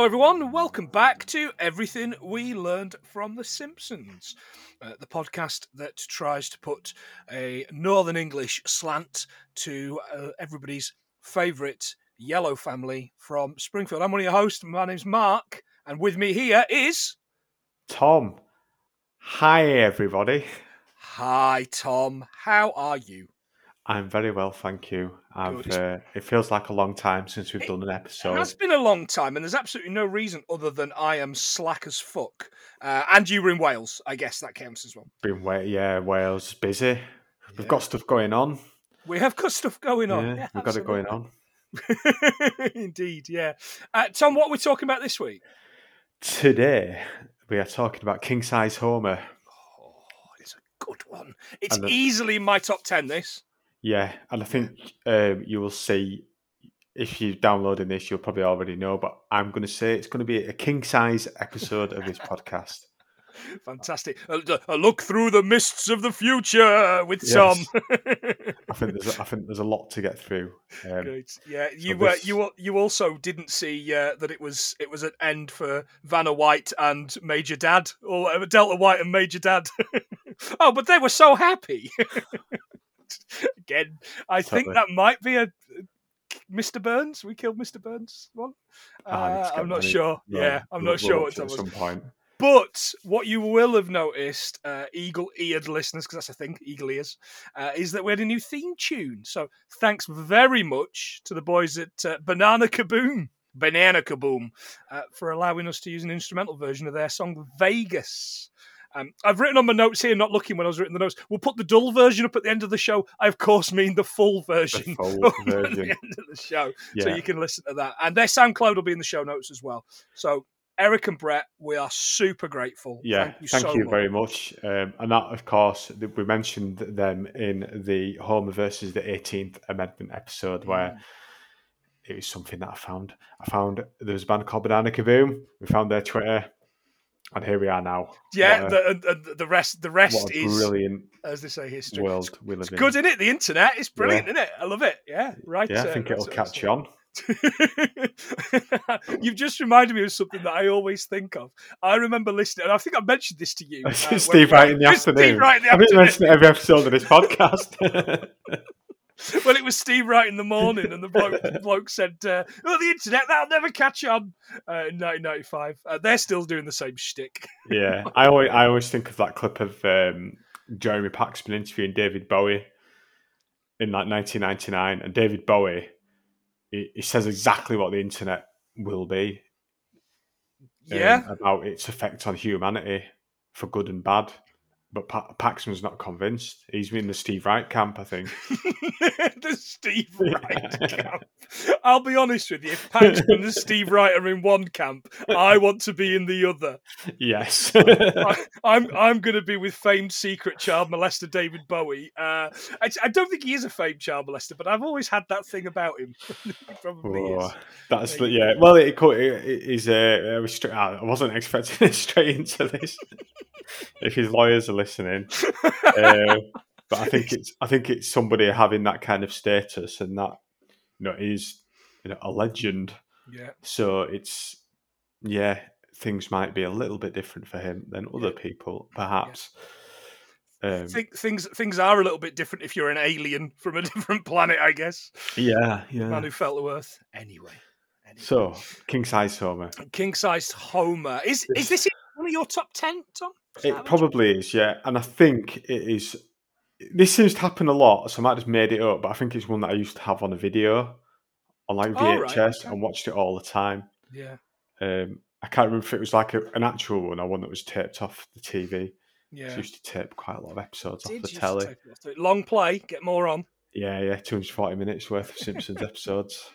Hello, everyone, welcome back to Everything We Learned from The Simpsons, uh, the podcast that tries to put a Northern English slant to uh, everybody's favourite yellow family from Springfield. I'm one of your hosts. My name's Mark, and with me here is. Tom. Hi, everybody. Hi, Tom. How are you? I'm very well, thank you. I've, uh, it feels like a long time since we've It- done an episode. It has been a long time, and there's absolutely no reason other than I am slack as fuck. Uh, and you were in Wales. I guess that counts as well. Been wa- yeah, Wales busy. Yeah. We've got stuff going on. We have got stuff going on. yeah, Yeah, we've got it going on. Indeed, yeah. Uh, Tom, what are we talking about this week? Today we are talking about king size Homer. Oh, it's a good one. It's the- easily in my top ten. This. Yeah, and I think um, you will see if you're downloading this, you'll probably already know. But I'm going to say it's going to be a king size episode of this podcast. Fantastic. A, a look through the mists of the future with Yes. Tom. I think there's a, I think there's a lot to get through. Um, Great. Yeah, you this- uh, you you also didn't see uh, that it was it was an end for Vanna White and Major Dad or Delta White and Major Dad. oh, but they were so happy. Again, I think that might be a Mr. Burns. We killed Mr. Burns one. Uh, I'm not sure. Well, yeah, I'm we'll- not sure we'll what that at was. some point. But what you will have noticed, uh, eagle-eared listeners, because that's a thing, eagle ears, uh, is that we had a new theme tune. So thanks very much to the boys at uh, Banana Kaboom, Banana Kaboom, uh, for allowing us to use an instrumental version of their song Vegas. Um, I've written on my notes here, not looking when I was writing the notes. We'll put the dull version up at the end of the show. I, of course, mean the full version. full up at the end of the show Yeah. so you can listen to that. And their SoundCloud will be in the show notes as well. So Eric and Brett, we are super grateful. Yeah, thank you, thank so you much. very much. Um, and that, of course, we mentioned them in the Homer versus the 18th Amendment episode, where Mm. it was something that I found. I found there was a band called Banana Kaboom. We found their Twitter, and here we are now. Yeah, a, the, and- and the rest, the rest is, brilliant as they say, history. world we live It's in. good, isn't it? The internet, it's brilliant, isn't it? I love it. Yeah, right. yeah, I uh, think right it'll catch on. You've just reminded me of something that I always think of. I remember listening, and I think I mentioned this to you. uh, Steve Wright in the It's Steve afternoon. Wright in the I think you afternoon. mentioned it every episode of this podcast. Well, it was Steve Wright in the morning, and the bloke, the bloke said, uh, "Oh, the internet that'll never catch on." Uh, in 1995, uh, they're still doing the same shtick. yeah, I always, I always think of that clip of um, Jeremy Paxman interviewing David Bowie in like 1999, and David Bowie he, he says exactly what the internet will be um, Yeah, about its effect on humanity for good and bad. But pa- Paxman's not convinced. He's in the Steve Wright camp, I think. the Steve Wright camp. I'll be honest with you. If Paxman and Steve Wright are in one camp, I want to be in the other. yes. I, I'm I'm going to be with famed secret child molester David Bowie. Uh, I, I don't think he is a famed child molester, but I've always had that thing about him. he probably Oh, is. that's the, yeah. Well, it, it, it is. Uh, straight, I wasn't expecting it straight into this. if his lawyers are listening, uh, but I think it's I think it's somebody having that kind of status and that you know is you know a legend. yeah. So it's yeah, things might be a little bit different for him than other people, perhaps. Um, Think, things things are a little bit different if you're an alien from a different planet, I guess. yeah, yeah. Man who fell to Earth. Anyway. anyway. So king size Homer. king sized Homer is is this of your top ten, Tom? Is It probably is, yeah. And I think it is. This seems to happen a lot, so I might just made it up. But I think it's one that I used to have on a video, on like Oh, right, VHS, okay. and watched it all the time. Yeah, Um, I can't remember if it was like a, an actual one or one that was taped off the TV. yeah. I used to tape quite a lot of episodes Did off the telly. off Long play, get more on. Yeah, yeah, two hundred forty minutes worth of Simpsons episodes.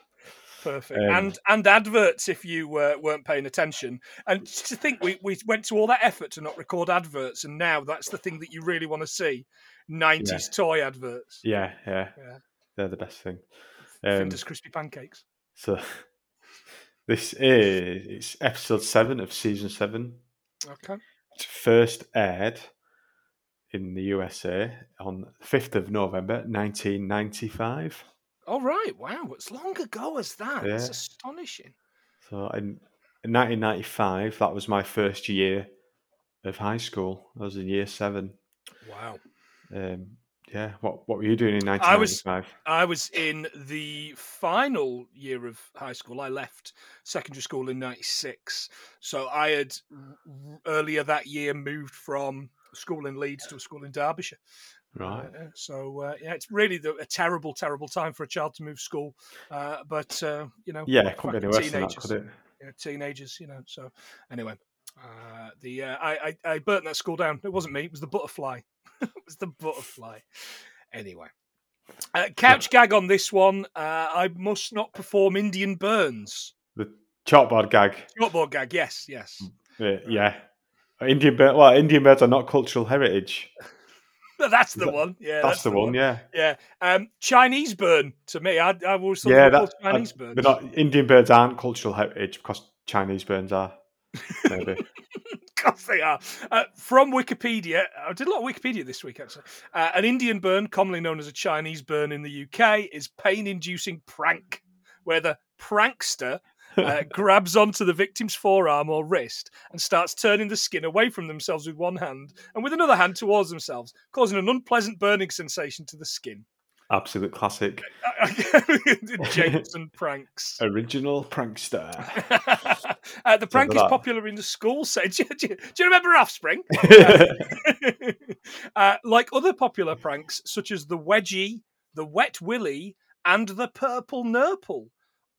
Perfect. Um, and and adverts if you uh, weren't paying attention. And just to think, we, we went to all that effort to not record adverts, and now that's the thing that you really want to see 90s toy adverts. Yeah, yeah, Yeah. they're the best thing. Um, Findus crispy pancakes. so this is it's episode seven of season seven. Okay. It first aired in the USA on 5th of November 1995. All right. Wow. It's long ago as that. It's astonishing. So in in 1995, that was my first year of high school. I was in year seven. Wow. Um, yeah. What What were you doing in I was- 1995? I was in the final year of high school. I left secondary school in '96, so I had earlier that year moved from school in Leeds to a school in Derbyshire. Right. Uh, so uh, yeah, it's really the, a terrible, terrible time for a child to move school. Uh, but uh, you know, Yeah, fuck- couldn't be worse than that, teenagers, could it? you know, teenagers, you know. So anyway, uh, the uh, I, I I burnt that school down. It wasn't me. It was the butterfly. it was the butterfly. Anyway. Uh, couch gag on this one. Uh, I must not perform Indian burns. The chalkboard gag. Chalkboard gag, yes, yes. Uh, yeah. Indian bird. Well, Indian birds are not cultural heritage. That's the one. Yeah, that's, the, one. Yeah. Yeah. Um, Chinese burn to me. I, I always thought Yeah. That. Chinese uh, burns. they're not. Indian birds aren't cultural heritage because Chinese burns are. Maybe. course they are. Uh, from Wikipedia, I did a lot of Wikipedia this week actually. Uh, an Indian burn, commonly known as a Chinese burn in the UK, is pain-inducing prank where the prankster uh, grabs onto the victim's forearm or wrist and starts turning the skin away from themselves with one hand and with another hand towards themselves, causing an unpleasant burning sensation to the skin. Absolute classic. Jameson pranks. Original prankster. uh, the prank is that. popular in the school setting. Do, you- do you- do you remember Offspring? uh, like other popular pranks, such as the wedgie, the wet willy, and the purple nurple,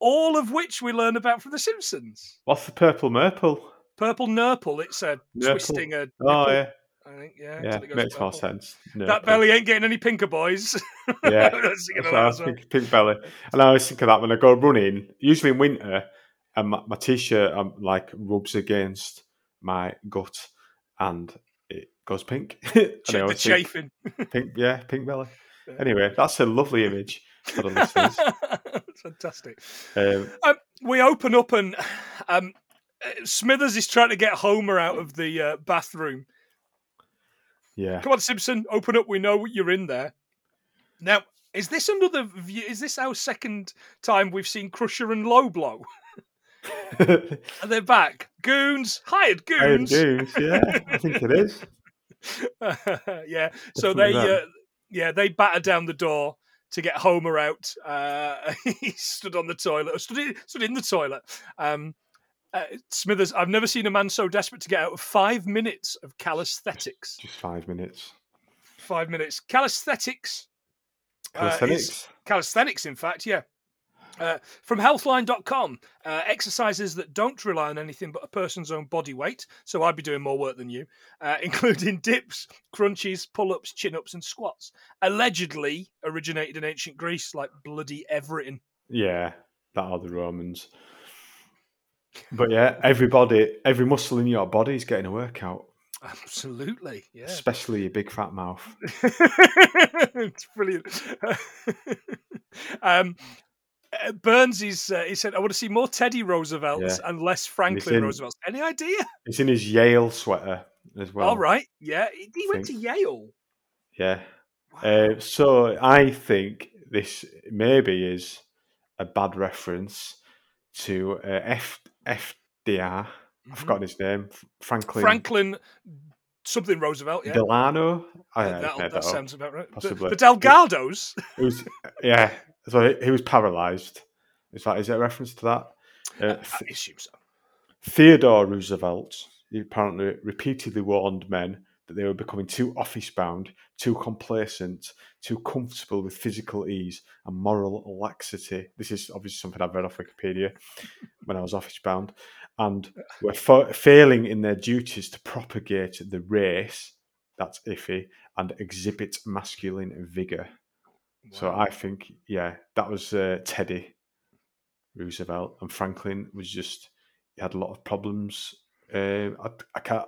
all of which we learn about from The Simpsons. What's the purple merple? Purple nurple, it's a Nurple. twisting a. Oh yeah, I think, yeah. yeah, it makes more sense. That belly ain't getting any pinker, boys. Yeah, I was thinking That's of what that I as was well. thinking, pink belly. And I always think of that when I go running, usually in winter, and my, my t-shirt um, like rubs against my gut, and it goes pink. And Ch- the chafing. pink, yeah, pink belly. Anyway, that's a lovely image for the listeners. Fantastic. Um, Um, we open up and um, Smithers is trying to get Homer out of the uh, bathroom. yeah, Come on, Simpson, open up. We know you're in there. Now, is this another view? Is this our second time we've seen Crusher and Low Blow? And they're back. Goons, hired goons. Goons, yeah, I think it is. yeah. So Definitely they, uh, yeah, they batter down the door to get Homer out. Uh, he stood on the toilet, stood in, stood in the toilet. Um, uh, Smithers, I've never seen a man so desperate to get out of five minutes of calisthenics. Just five minutes. Five minutes. Calisthenics. uh, Calisthenics. calisthenics, in fact, yeah. Uh, from healthline.com, uh, exercises that don't rely on anything but a person's own body weight. So I'd be doing more work than you, uh, including dips, crunches, pull ups, chin ups, and squats. Allegedly originated in ancient Greece, like bloody everything. Yeah, that are the Romans. But yeah, everybody, every muscle in your body is getting a workout, Absolutely, yeah. especially your big fat mouth. it's brilliant. um, Burns is, uh, he said, I want to see more Teddy Roosevelts and less Franklin in- Roosevelts. Any idea? It's in his Yale sweater as well. All right. Yeah. He went to Yale. Yeah. Wow. Uh, so I think this maybe is a bad reference to uh, F FDR. I've Mhm. forgotten his name. Franklin, Franklin something Roosevelt. Yeah. Delano. I, that, I that, that sounds about right. The, Possibly. the Delgados. It was yeah. So he, he was paralysed. Is that is it a reference to that? Uh, I assume so. Theodore Roosevelt he apparently repeatedly warned men that they were becoming too office bound, too complacent, too comfortable with physical ease and moral laxity. This is obviously something I've read off Wikipedia when I was office bound, and were fa- failing in their duties to propagate the race. That's iffy and exhibit masculine So I think, yeah, that was uh, Teddy Roosevelt, and Franklin was just he had a lot of problems. Uh, I, I can't.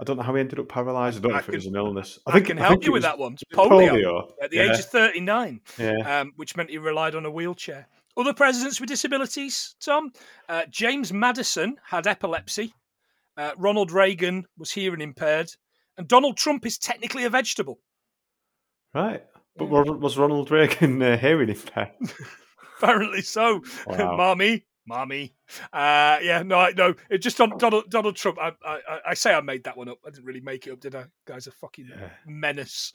I don't know how he ended up paralysed. I don't know I if it was an illness. I, think I can help think you with that one. polio. Polio. At the yeah, age of 39. yeah. um, which meant he relied on a wheelchair. Other presidents with disabilities, Tom. Uh, James Madison had epilepsy. Uh, Ronald Reagan was hearing impaired. And Donald Trump is technically a vegetable. right. But Yeah. was was Ronald Reagan uh, hearing impaired? Apparently so. Wow. Marmy, mommy. Uh, yeah, no, no. It just on Donald, Donald Trump. I, I, I say I made that one up. I didn't really make it up, did I? Guy's a fucking Yeah. menace.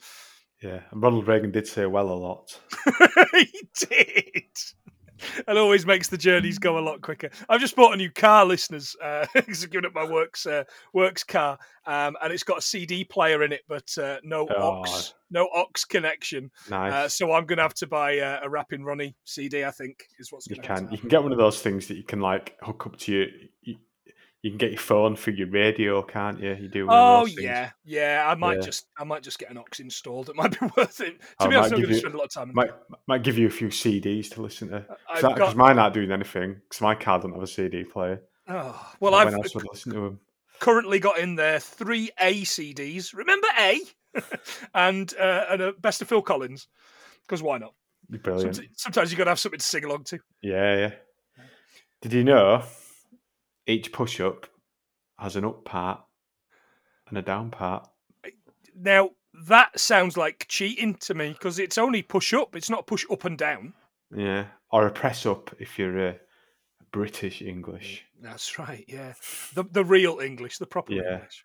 Yeah, and Ronald Reagan did say well a lot. he did. And always makes the journeys go a lot quicker. I've just bought a new car, listeners. Uh, I've given up my works uh, works car, um, and it's got a CD player in it, but uh, no Oh. aux, no aux connection. Nice. Uh, so I'm going to have to buy uh, a Rapping Ronnie CD. I think is what's you going to can you can get one of those things that you can like hook up to your. You, can get your phone through your radio, can't you? You do. Oh yeah, yeah. I might Yeah. just, I might just get an aux installed. It might be worth it. To I be honest, I'm going to spend a lot of time. Might might give you a few CDs to listen to. Because got, mine aren't doing anything. Because my car doesn't have a CD player. oh, well, I've else would listen to them. currently got in there three A CDs. Remember A, and uh, and a best of Phil Collins. Because why not? Brilliant. Sometimes, sometimes you got to have something to sing along to. Yeah, yeah. Did you know each push up has an up part and a down part? Now that sounds like cheating to me because it's only push up. It's not push up and down. Yeah. Or a press up if you're uh, British English. That's right. Yeah, the the real English, the proper Yeah. English.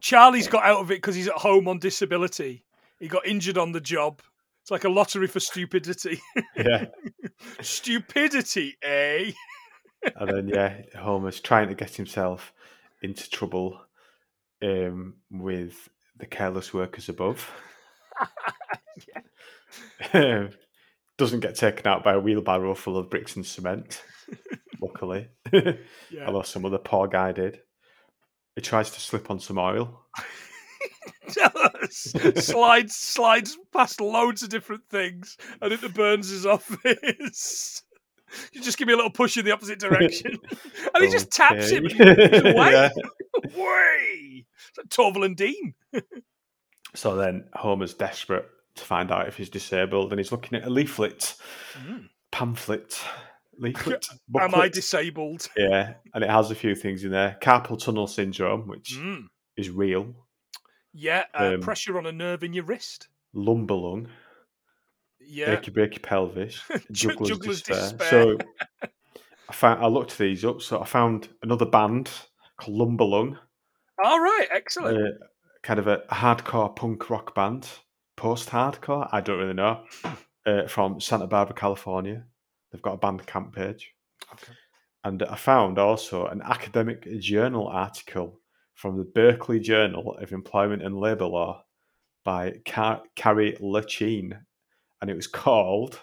Charlie's got out of it because he's at home on disability. He got injured on the job. It's like a lottery for stupidity. Yeah. stupidity, eh? and then, yeah, Homer's trying to get himself into trouble um, with the careless workers above. Doesn't get taken out by a wheelbarrow full of bricks and cement, luckily. Yeah. Although some other poor guy did. He tries to slip on some oil. slides slides past loads of different things and into Burns' office. You just give me a little push in the opposite direction. And he just taps him and Okay. he's away. Yeah. Way! It's like Dean. So then Homer's desperate to find out if he's disabled and he's looking at a leaflet, pamphlet, leaflet. Am I disabled? Yeah, and it has a few things in there. Carpal tunnel syndrome, which Mm. is real. Yeah, uh, Um, pressure on a nerve in your wrist. Lumbar lung, Yeah. breaky pelvis, juggler's, juggler's despair. So I found I looked these up. So I found another band called Lumbar Lung, All right, excellent. uh, kind of a hardcore punk rock band, post hardcore. I don't really know. Uh, from Santa Barbara, California. They've got a Bandcamp page. Okay. And I found also an academic journal article from the Berkeley Journal of Employment and Labour Law by Car- Carrie Lachine. And it was called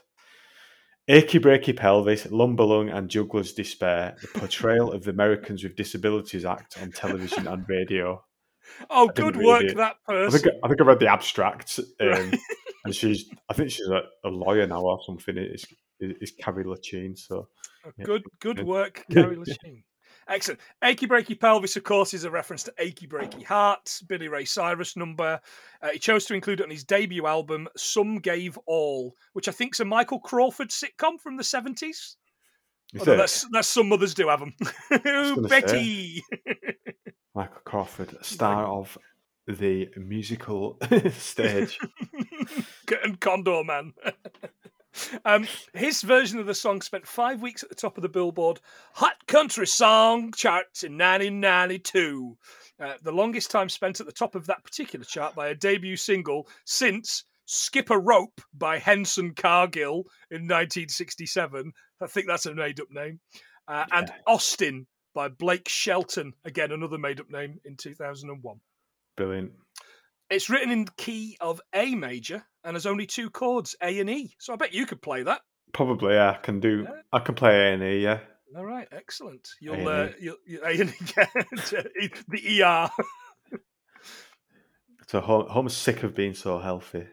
Achy Breaky Pelvis, Lumbar Lung and Juggler's Despair The Portrayal of the Americans with Disabilities Act on Television and Radio. Oh, didn't good work, it. that I person. think, I think I read the abstract. Um, Right. and she's, I think she's a, a lawyer now or something. It's, it's Carrie Lachine. So yeah. Good, good Good. work, Carrie Lachine. Excellent. Achy breaky pelvis, of course, is a reference to achy breaky heart. Billy Ray Cyrus number. Uh, he chose to include it on his debut album, Some Gave All, which I think is a Michael Crawford sitcom from the seventies. is Although it that's, that's some mothers do have them. Betty. Michael Crawford, star of the musical stage? and Condorman. Um, his version of the song spent five weeks at the top of the Billboard Hot Country Song charts in 1992. Uh, the longest time spent at the top of that particular chart by a debut single since Skip a Rope by Henson Cargill in 1967. I think that's a made up name. Uh, And Austin by Blake Shelton, again, another made up name in 2001. Brilliant. It's written in key of A major and has only two chords, A and E. So I bet you could play that. Probably yeah, I can do. Yeah. I can play A and E. Yeah. All right, excellent. You'll, A&E. uh, you'll, you A and E, yeah, the ER. So Hom- Homer's sick of being so healthy.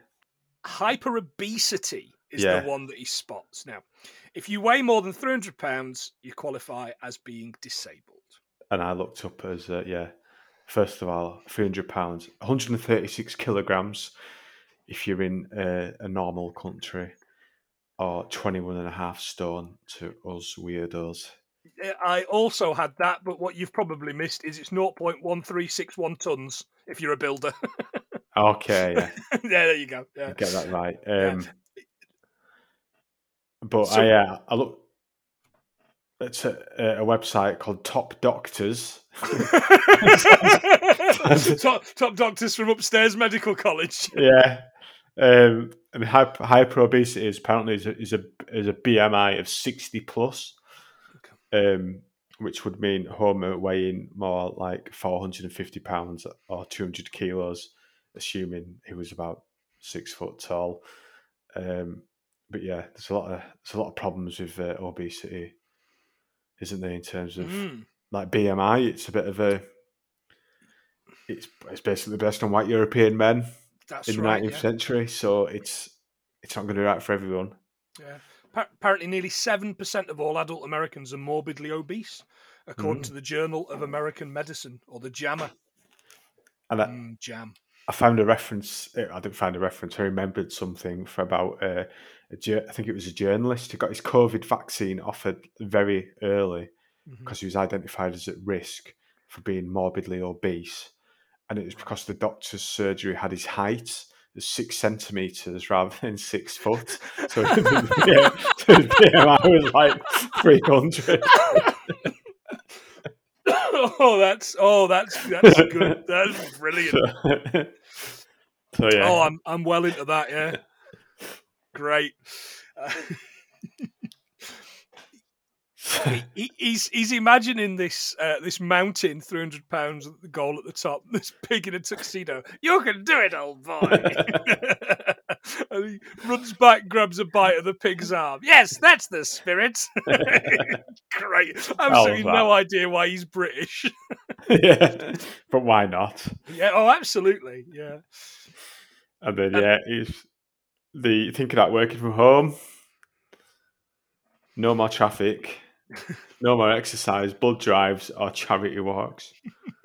Hyper obesity is Yeah. the one that he spots. Now, if you weigh more than 300 pounds, you qualify as being disabled. and I looked up as uh, yeah. First of all, three hundred pounds, one hundred and thirty-six kilograms. If you're in a, a normal country, or 21 and a half stone to us weirdos. I also had that, but what you've probably missed is it's 0.1361 tons if you're a builder. Okay, yeah, yeah, there you go. Yeah. get that right. Yeah. Um, But So- I, uh, I look. it's a, a website called Top Doctors. top, top doctors from upstairs medical college. yeah. Um, and hyper, hyper obesity is apparently is a, is a is a BMI of sixty plus, um, which would mean Homer weighing more like four hundred and fifty pounds or two hundred kilos, assuming he was about six foot tall. Um, but yeah, there's a lot of there's a lot of problems with uh, obesity, isn't there? In terms of Mm. Like BMI, it's a bit of a it's it's basically based on white European men That's in the right. nineteenth yeah. century, so it's it's not going to be right for everyone. Yeah. Pa- Apparently, nearly 7% of all adult Americans are morbidly obese, according Mm. to the Journal of American Medicine, or the JAMA. And I, Mm, jam. I found a reference. eh, I didn't find a reference. I remembered something for about uh, a I think it was a journalist who got his COVID vaccine offered very early Because he was identified as at risk for being morbidly obese, and it was because the doctor's surgery had his height as six centimeters rather than six foot. So, his BMI was like three hundred. oh, that's oh, that's that's good. That's brilliant. So, so yeah, Oh, I'm I'm well into that. Yeah, great. Uh, he, he's he's imagining this uh, this mountain, three hundred pounds at the goal at the top. This pig in a tuxedo. You can do it, old boy. and he runs back, grabs a bite of the pig's arm. Yes, that's the spirit. Great. Absolutely no idea why he's British. yeah, but why not? yeah. Oh, absolutely. Yeah. And then yeah, he's the thinking about working from home. No more traffic, no more exercise, blood drives, or charity walks.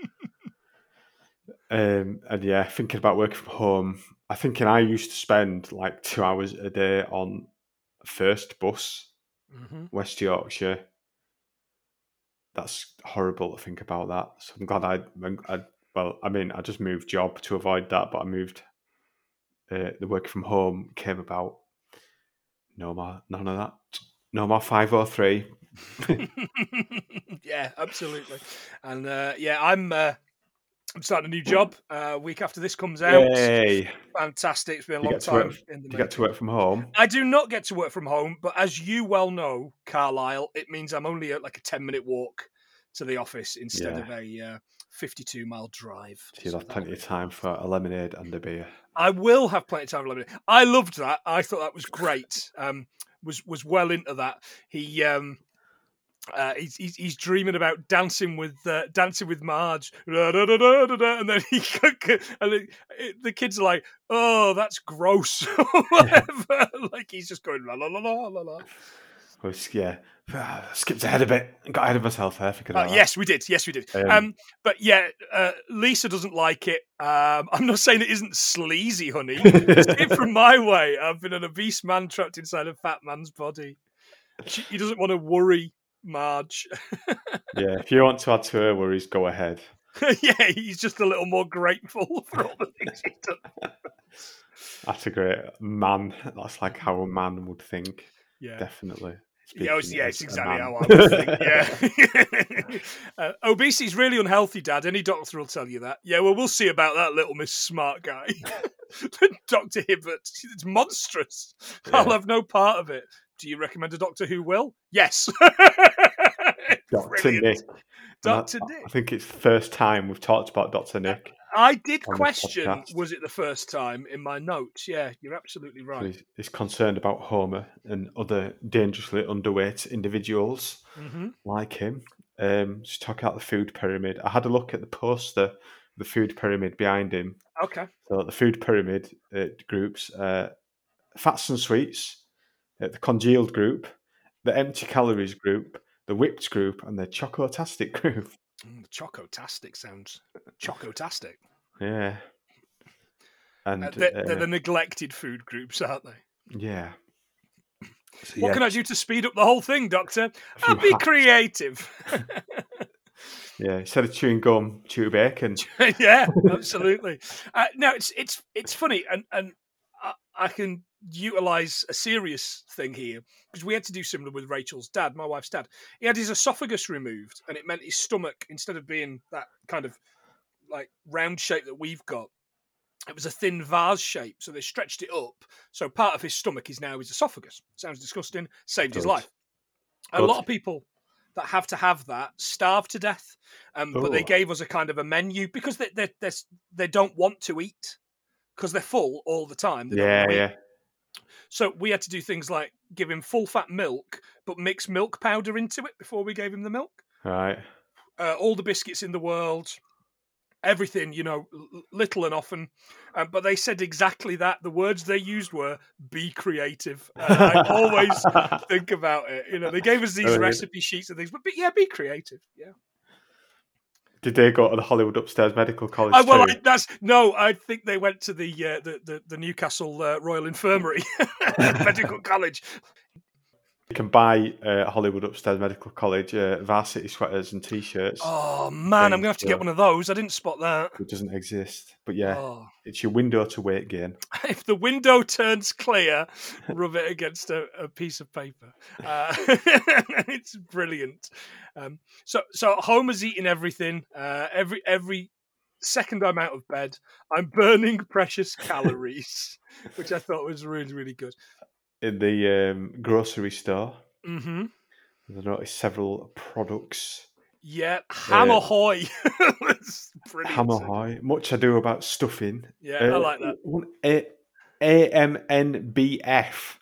um, and yeah, thinking about working from home. I thinking I used to spend like two hours a day on first bus, hmm West Yorkshire. That's horrible to think about that. So I'm glad I, I well, I mean, I just moved job to avoid that, but I moved. Uh, the work from home came about. No more, none of that. No more five or three. yeah, absolutely. And uh, yeah, I'm uh, I'm starting a new job. Uh, week after this comes out. Yay! Fantastic. It's been a You long time work- in the You get to work from home. I do not get to work from home, but as you well know, Carlisle, it means I'm only at like a 10 minute walk to the office instead Yeah. of a uh, 52 mile drive. So you'll have plenty of time for a lemonade and a beer. I will have plenty of time for a lemonade. I loved that. I thought that was great. Um, was was well into that. He um, uh, he's, he's he's dreaming about dancing with uh, dancing with Marge, and then he and it, it- the kids are like, "Oh, that's gross," whatever. like he's just going la la la la la la. Was- yeah, skipped ahead a bit. Got ahead of myself there. Uh, yes, we did. Yes, we did. Um, Um, but yeah, uh, Lisa doesn't like it. Um, I'm not saying it isn't sleazy, honey. See it from my way. I've been an obese man trapped inside a fat man's body. She, he doesn't want to worry Marge. yeah, if you want to add to her worries, go ahead. yeah, he's just a little more grateful for all the things he's done. That's a great man. That's like how a man would think. Yeah. Definitely. Yeah, it's, yeah, it's exactly how I would think. Yeah, uh, obesity is really unhealthy, Dad. Any doctor will tell you that. Yeah, well, we'll see about that, little Miss Smart Guy, Doctor Hibbert. It's monstrous. I'll have no part of it. Do you recommend a doctor who will? Yes. Dr. Brilliant. Nick. And I- Dr. I, think it's the first time we've talked about Dr. Nick. I did question, was it the first time in my notes? Yeah, you're absolutely So right. He's, he's concerned about Homer and other dangerously underweight individuals hmm like him. Um, just talk about the food pyramid. I had a look at the poster, the food pyramid behind him. Okay. So the food pyramid uh, groups: uh, fats and sweets, uh, the congealed group, the empty calories group, the whipped group, and the chocotastic group. Mm, Chocotastic sounds chocotastic. Yeah, and Uh, they're, uh, they're the neglected food groups, aren't they? yeah. So, What yeah, can I do to speed up the whole thing, Doctor? I'll be creative. Yeah, instead of chewing gum, chew bacon. yeah, absolutely. Uh, no, it's it's it's funny, and and I, I can utilize a serious thing here because we had to do similar with Rachel's dad, my wife's dad. He had his esophagus removed, and it meant his stomach, instead of being that kind of like round shape that we've got, it was a thin vase shape. So they stretched it up. So part of his stomach is now his esophagus. Sounds disgusting. Saved his Good. life. A lot of people that have to have that starve to death. Um, but they gave us a kind of a menu because they they they, they don't want to eat because they're full all the time. They Yeah, yeah. So we had to do things like give him full fat milk, but mix milk powder into it before we gave him the milk. Right. Uh, all the biscuits in the world, everything, you know, little and often. Um, but they said exactly that. The words they used were "be creative." And I always think about it. You know, they gave us these recipe sheets and things, but, but yeah, be creative. Yeah. Did they go to the Hollywood Upstairs Medical College? I, well? I, that's no. I think they went to the uh, the, the the Newcastle uh, Royal Infirmary Medical College. You can buy uh, Hollywood Upstairs Medical College uh, varsity sweaters and T-shirts. Oh man, I'm gonna have to get one of those. I didn't spot that. It doesn't exist, but yeah, Oh. it's your window to weight gain. If the window turns clear, rub it against a, a piece of paper. Uh, it's brilliant. Um, so so Homer's eating everything. Uh, every every second I'm out of bed, I'm burning precious calories, which I thought was really really good. In the um, grocery store, hmm I noticed several products. Yeah, ham Uh, ahoy. That's. Ham ahoy. Much ado about stuffing. Yeah, I Uh, like that. A- AMNBF.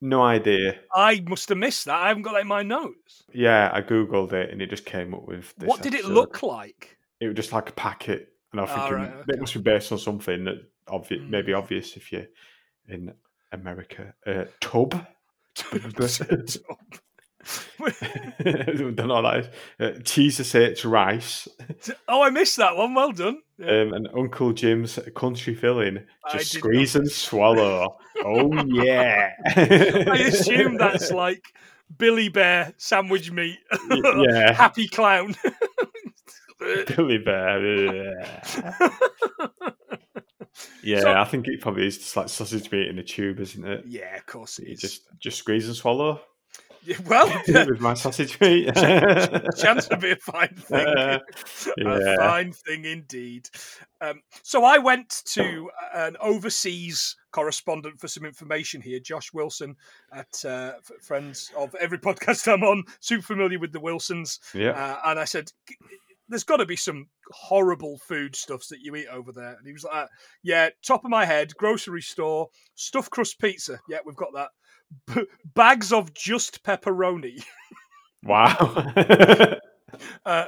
No idea. I must have missed that. I haven't got that in my notes. Yeah, I googled it and it just came up with this. what did it look like? It was just like a packet, and I think Ah, thinking right, okay. it must be based on something that obvi- Mm. maybe obvious if you're in America. Uh, tub. Don't know that is. Uh, cheese estates rice. oh, I missed that one. Well done. Yeah. Um, and Uncle Jim's country filling. Just squeeze not- and swallow. oh yeah. I assume that's like Billy Bear sandwich meat. yeah. Happy clown. Billy Bear. yeah. Yeah, So- I think it probably is just like sausage meat in a tube, isn't it? yeah, of course it You is. just just squeeze and swallow well, with my sausage meat. chance to be a fine thing. Uh, A fine thing indeed. Um, so I went to an overseas correspondent for some information here, Josh Wilson, at uh, friends of every podcast I'm on, super familiar with the Wilsons, yeah. uh, and I said. There's got to be some horrible food stuffs that you eat over there. And he was like, Yeah, top of my head, grocery store, stuffed crust pizza. Yeah, we've got that. B- bags of just pepperoni. Wow. Uh,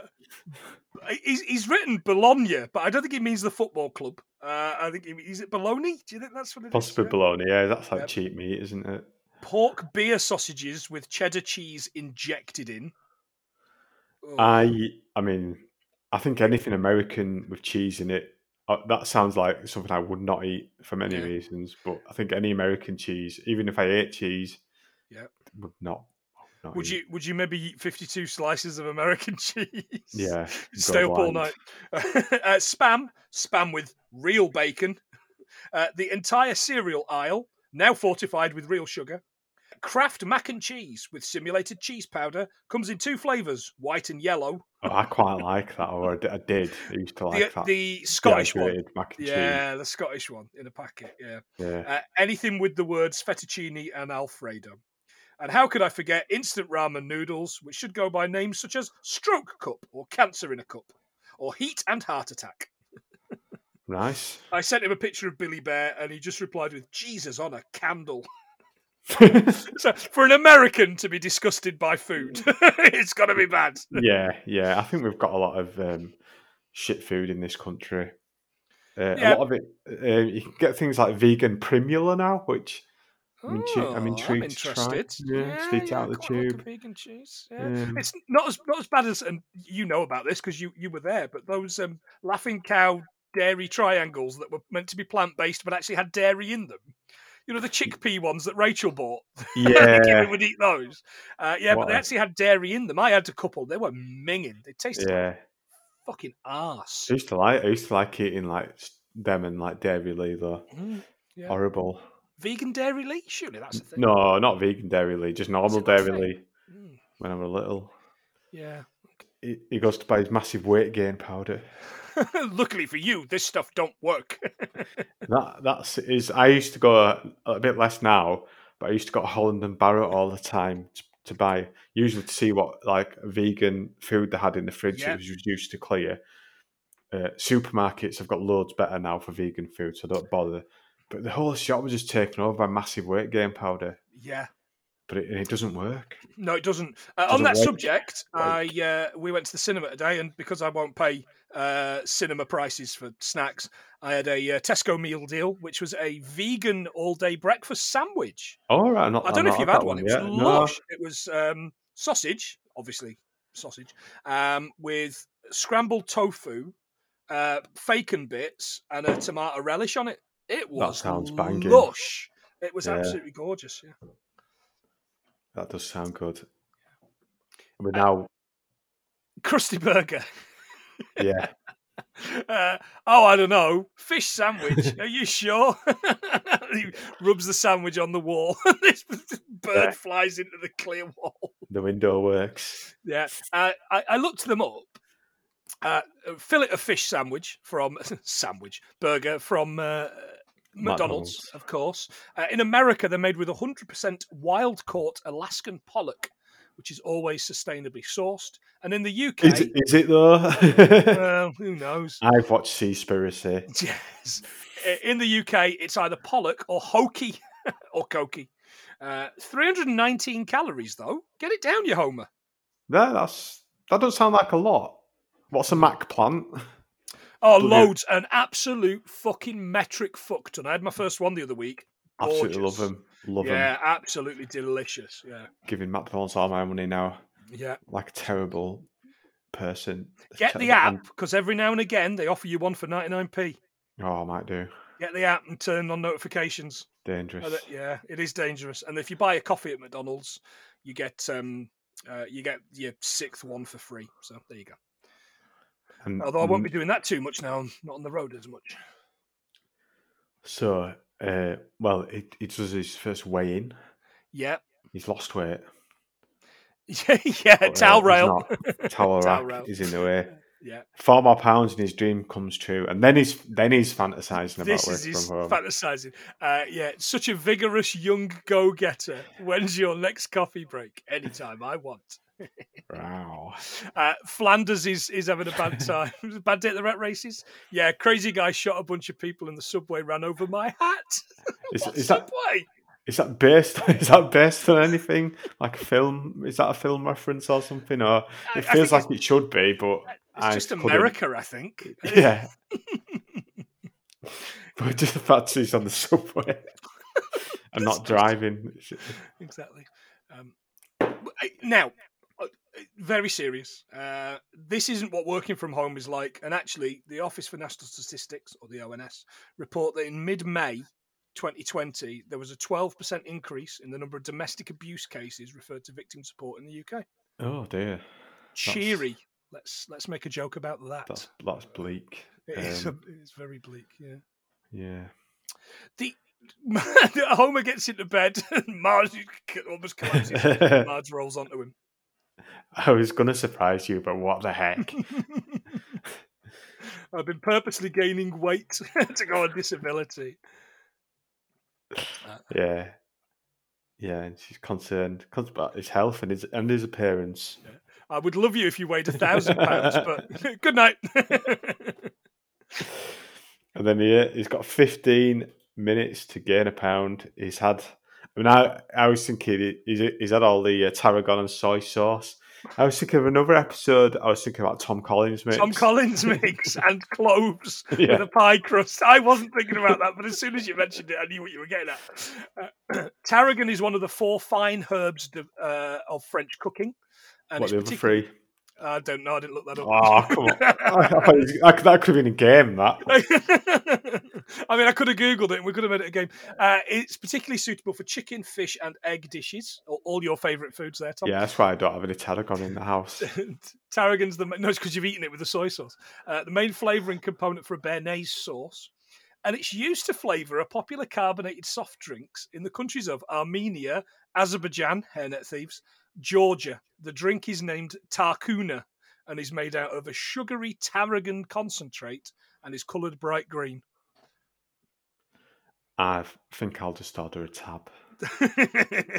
he's, he's written Bologna, but I don't think he means the football club. Uh, I think he, is it Bologna? Do you think that's what it is? Possibly Yeah. bologna. Yeah, that's like Yep. cheap meat, isn't it? Pork beer sausages with cheddar cheese injected in. Oh, I, I mean, I think anything American with cheese in it. Uh, that sounds like something I would not eat for many Yeah. reasons. But I think any American cheese, even if I ate cheese, Yeah. would not. not would eat. you would you maybe eat fifty two slices of American cheese? Yeah. Stay up all night. uh, spam, spam with real bacon. Uh, the entire cereal aisle, now fortified with real sugar. Kraft mac and cheese with simulated cheese powder comes in two flavors, white and yellow. Oh, I quite like that, or I did. I used to like the, that. the Scottish one. dehydrated mac and Yeah, the Scottish one in a packet. Yeah. Yeah. Uh, anything with the words fettuccine and Alfredo. And how could I forget instant ramen noodles, which should go by names such as stroke cup or cancer in a cup or heat and heart attack? Nice. I sent him a picture of Billy Bear and he just replied with Jesus on a candle. So for an American to be disgusted by food, it's got to be bad. yeah, yeah. I think we've got a lot of um, shit food in this country. Uh, Yeah. A lot of it, uh, you can get things like vegan primula now, which I'm, intri- Oh, I'm intrigued to try. Yeah, just eat it out of the quite like tube. vegan cheese. Yeah. Um, It's not as not as bad as, and you know about this because you you were there. But those um, laughing cow dairy triangles that were meant to be plant based but actually had dairy in them. You know the chickpea ones that Rachel bought. Yeah, Kevin would eat those. Uh, yeah, but they a- actually had dairy in them. I had a couple. They were minging. They tasted like yeah. fucking ass. I used to like. I used to like eating like them and like Dairylea though. Mm. Yeah. Horrible. Vegan Dairylea? Surely that's the thing. No, not vegan Dairylea, just normal a Dairy? Lee. Mm, When I was little, yeah. he, he goes to buy his massive weight gain powder. Luckily for you, this stuff don't work. That that's is. I used to go a, a bit less now, but I used to go to Holland and Barrett all the time to, to buy, usually to see what like vegan food they had in the fridge Yeah. that was reduced to clear. Uh, supermarkets have got loads better now for vegan food, so don't bother. But the whole shop was just taken over by massive weight gain powder, yeah. But it, it doesn't work. No, it doesn't. Uh, on Doesn't that work. subject, I uh, we went to the cinema today, and because I won't pay uh, cinema prices for snacks, I had a uh, Tesco meal deal, which was a vegan all-day breakfast sandwich. All right, I'm not, I don't I've know if you've had one. It was. No. lush. It was um, sausage, obviously sausage, um, with scrambled tofu, uh, bacon bits, and a tomato relish on it. It was that sounds banging. lush. It was Yeah. absolutely gorgeous. Yeah. That does sound good. I mean, now, Krusty burger. yeah, Uh, oh, I don't know. Fish sandwich. Are you sure? he rubs the sandwich on the wall. this bird Yeah. flies into the clear wall. the window works. Yeah, uh, I, I looked them up. Uh, a fillet of fish sandwich from sandwich burger from uh, McDonald's, McDonald's. of course. Uh, in America, they're made with 100% wild caught Alaskan pollock, which is always sustainably sourced. And in the UK, Is, it- is it though? well, who knows? I've watched Seaspiracy. Yes. In the UK, it's either pollock or hoki or koki. Uh, 319 calories, though. Get it down, you homer. No, that's that doesn't sound like a lot. What's a McPlant? Oh, Brilliant. loads. An absolute fucking metric fuckton. I had my first one the other week. Absolutely love Gorgeous. them. Love yeah, them. Yeah, absolutely delicious. Yeah, Giving McDonald's all my money now, yeah. like a terrible person. Get the app because every now and again they offer you one for 99p. Oh, I might do. Get the app and turn on notifications. Dangerous. Yeah, it is dangerous. And if you buy a coffee at McDonald's, you get um, uh, you get your sixth one for free. So there you go. And- Although I won't be doing that too much now. I'm not on the road as much. So, uh, well, he, he does his first weigh in. Yeah, He's lost weight. yeah, yeah. but, uh, towel he's rail. Towel Towel rack rail. is in the way. Yeah, Four more pounds and his dream comes true. And then he's then he's fantasizing about this his from home. fantasizing. Uh, yeah, such a vigorous young go-getter. When's your next coffee break? Anytime I want. Wow. Uh, Flanders is is having a bad time. bad day at the rat races. Yeah, crazy guy shot a bunch of people in the subway, ran over my hat. Is, is that subway? is that based is that based on anything like a film? Is that a film reference or something? Or I it feels like it should be, but It's I just couldn't- America, I think. Yeah. but just the fact he's on the subway and not driving. exactly. Um, now, very serious. Uh, this isn't what working from home is like. And actually, the Office for National Statistics, or the ONS, report that in mid May 2020, there was a 12% increase in the number of domestic abuse cases referred to victim support in the UK. Oh dear, Cheery. Let's let's make a joke about that. that's that's bleak. It is um, a- it's very bleak. Yeah. Yeah. The Homer gets into bed and Marge almost collapses. Marge rolls onto him. I was gonna surprise you, but what the heck? I've been purposely gaining weight to go on disability. Uh, yeah. Yeah, and she's concerned con- about his health and his and his appearance. I would love you if you weighed a thousand pounds, but good night. And then he, he's got 15 minutes to gain a pound. He's had, I mean, I, I was thinking he- he's, he's had all the uh, tarragon and soy sauce. I was thinking of another episode. I was thinking about Tom Collins mix. Tom Collins mix and cloves Yeah. with a pie crust. I wasn't thinking about that, but as soon as you mentioned it, I knew what you were getting at. Uh, tarragon is one of the four fine herbs de- uh, of French cooking. And what it's the other three? I don't know. I didn't look that up. Oh, come on. I thought it was- that, that could have been a game, that. I mean, I could have googled it and we could have made it a game. Uh, it's particularly suitable for chicken, fish, and egg dishes. All, all your favourite foods there, Tom. Yeah, that's why I don't have any tarragon in the house. Tarragon's the ma- no, it's because you've eaten it with the soy sauce. Uh, the main flavouring component for a béarnaise sauce. and it's used to flavour a popular carbonated soft drinks in the countries of Armenia, Azerbaijan, hairnet thieves, Georgia. The drink is named Tarkhuna and is made out of a sugary tarragon concentrate and is coloured bright green. I think I'll just order a tab,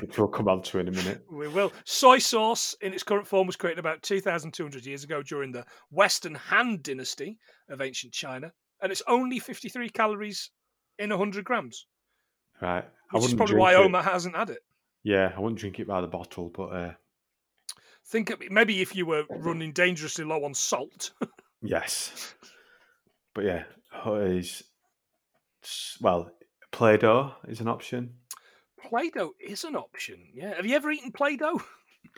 which we'll come on to in a minute. We will. Soy sauce in its current form was created about 2,200 years ago during the Western Han dynasty of ancient China, and it's only 53 calories in 100 grams, Right. I which is probably why it. Omar hasn't had it. Yeah, I wouldn't drink it by the bottle, but uh, Think maybe if you were running dangerously low on salt. yes. But yeah, is well, Play-Doh is an option. Play-Doh is an option. Yeah. Have you ever eaten Play-Doh?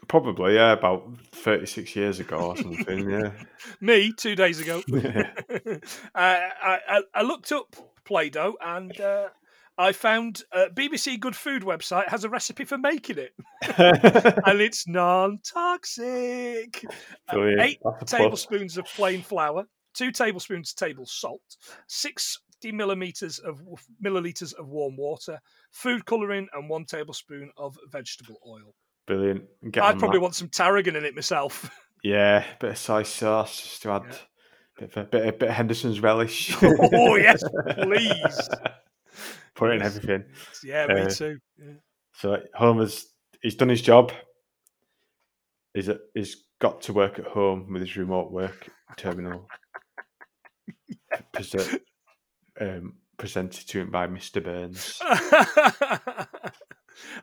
Probably, yeah, about thirty-six years ago or something. Yeah. Me, two days ago. uh, I, I, I looked up Play-Doh and uh, I found uh, BBC Good Food website has a recipe for making it, and it's non-toxic. Brilliant. eight tablespoons of plain flour, two tablespoons of table salt, sixty millimeters of milliliters of warm water, food coloring, and one tablespoon of vegetable oil. Brilliant. I'd probably that. want some tarragon in it myself. Yeah, bit of soy sauce just to add Yeah. bit, of, bit, of, bit of Henderson's relish. Oh, yes, please. Put it in everything. yeah, me Uh, too. Yeah. So Homer's he's done his job. He's he's got to work at home with his remote work terminal. Prese- um, presented to him by Mr. Burns.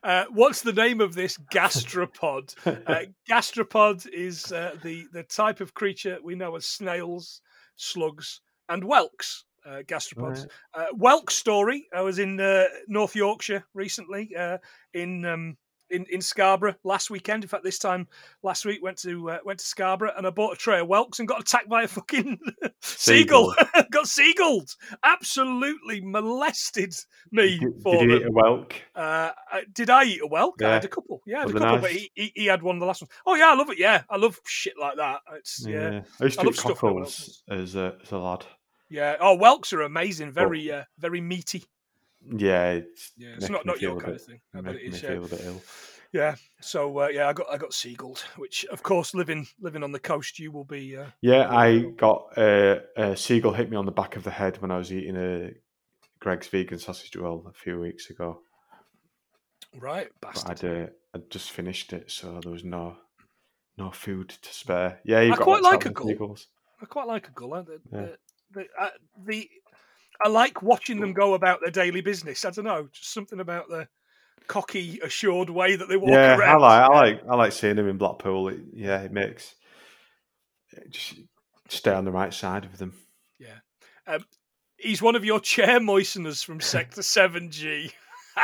uh, what's the name of this gastropod? Uh, gastropod is uh, the the type of creature we know as snails, slugs, and whelks. Uh, gastropods. Uh, whelk story. I was in uh, North Yorkshire recently, uh, in um, in in Scarborough last weekend. In fact, this time last week went to uh, went to Scarborough and I bought a tray of whelks and got attacked by a fucking seagull. got seagulled. Absolutely molested me Did, for did you eat a whelk? Uh, uh, did I eat a whelk? I had a couple. Yeah, I had a couple, but he, he, he had one of the last ones. Oh yeah, I love it. Yeah, I love shit like that. It's yeah, I used I to love eat cockles as a, as a lad. Yeah. Oh, whelks are amazing. Very, uh, very meaty. Yeah, it's, Yeah, it's not not your kind bit- of thing. I bet it me. Yeah. feel a bit ill. yeah. So uh, yeah, I got I got seagulled, which of course living living on the coast, you will be. Uh, Yeah, I got uh, a seagull hit me on the back of the head when I was eating a Greggs vegan sausage roll a few weeks ago. right, But bastard. I'd uh, I'd just finished it, so there was no no food to spare. Yeah, you've I got quite like a gull. seagulls. I quite like a gull. uh, The, Yeah. the, the, uh, the I like watching them go about their daily business. I don't know, just something about the cocky, assured way that they walk Yeah, I around. like I like I like seeing him in Blackpool. It, yeah, it makes it just stay on the right side of them. Yeah, um, he's one of your chair moisteners from Sector Seven G.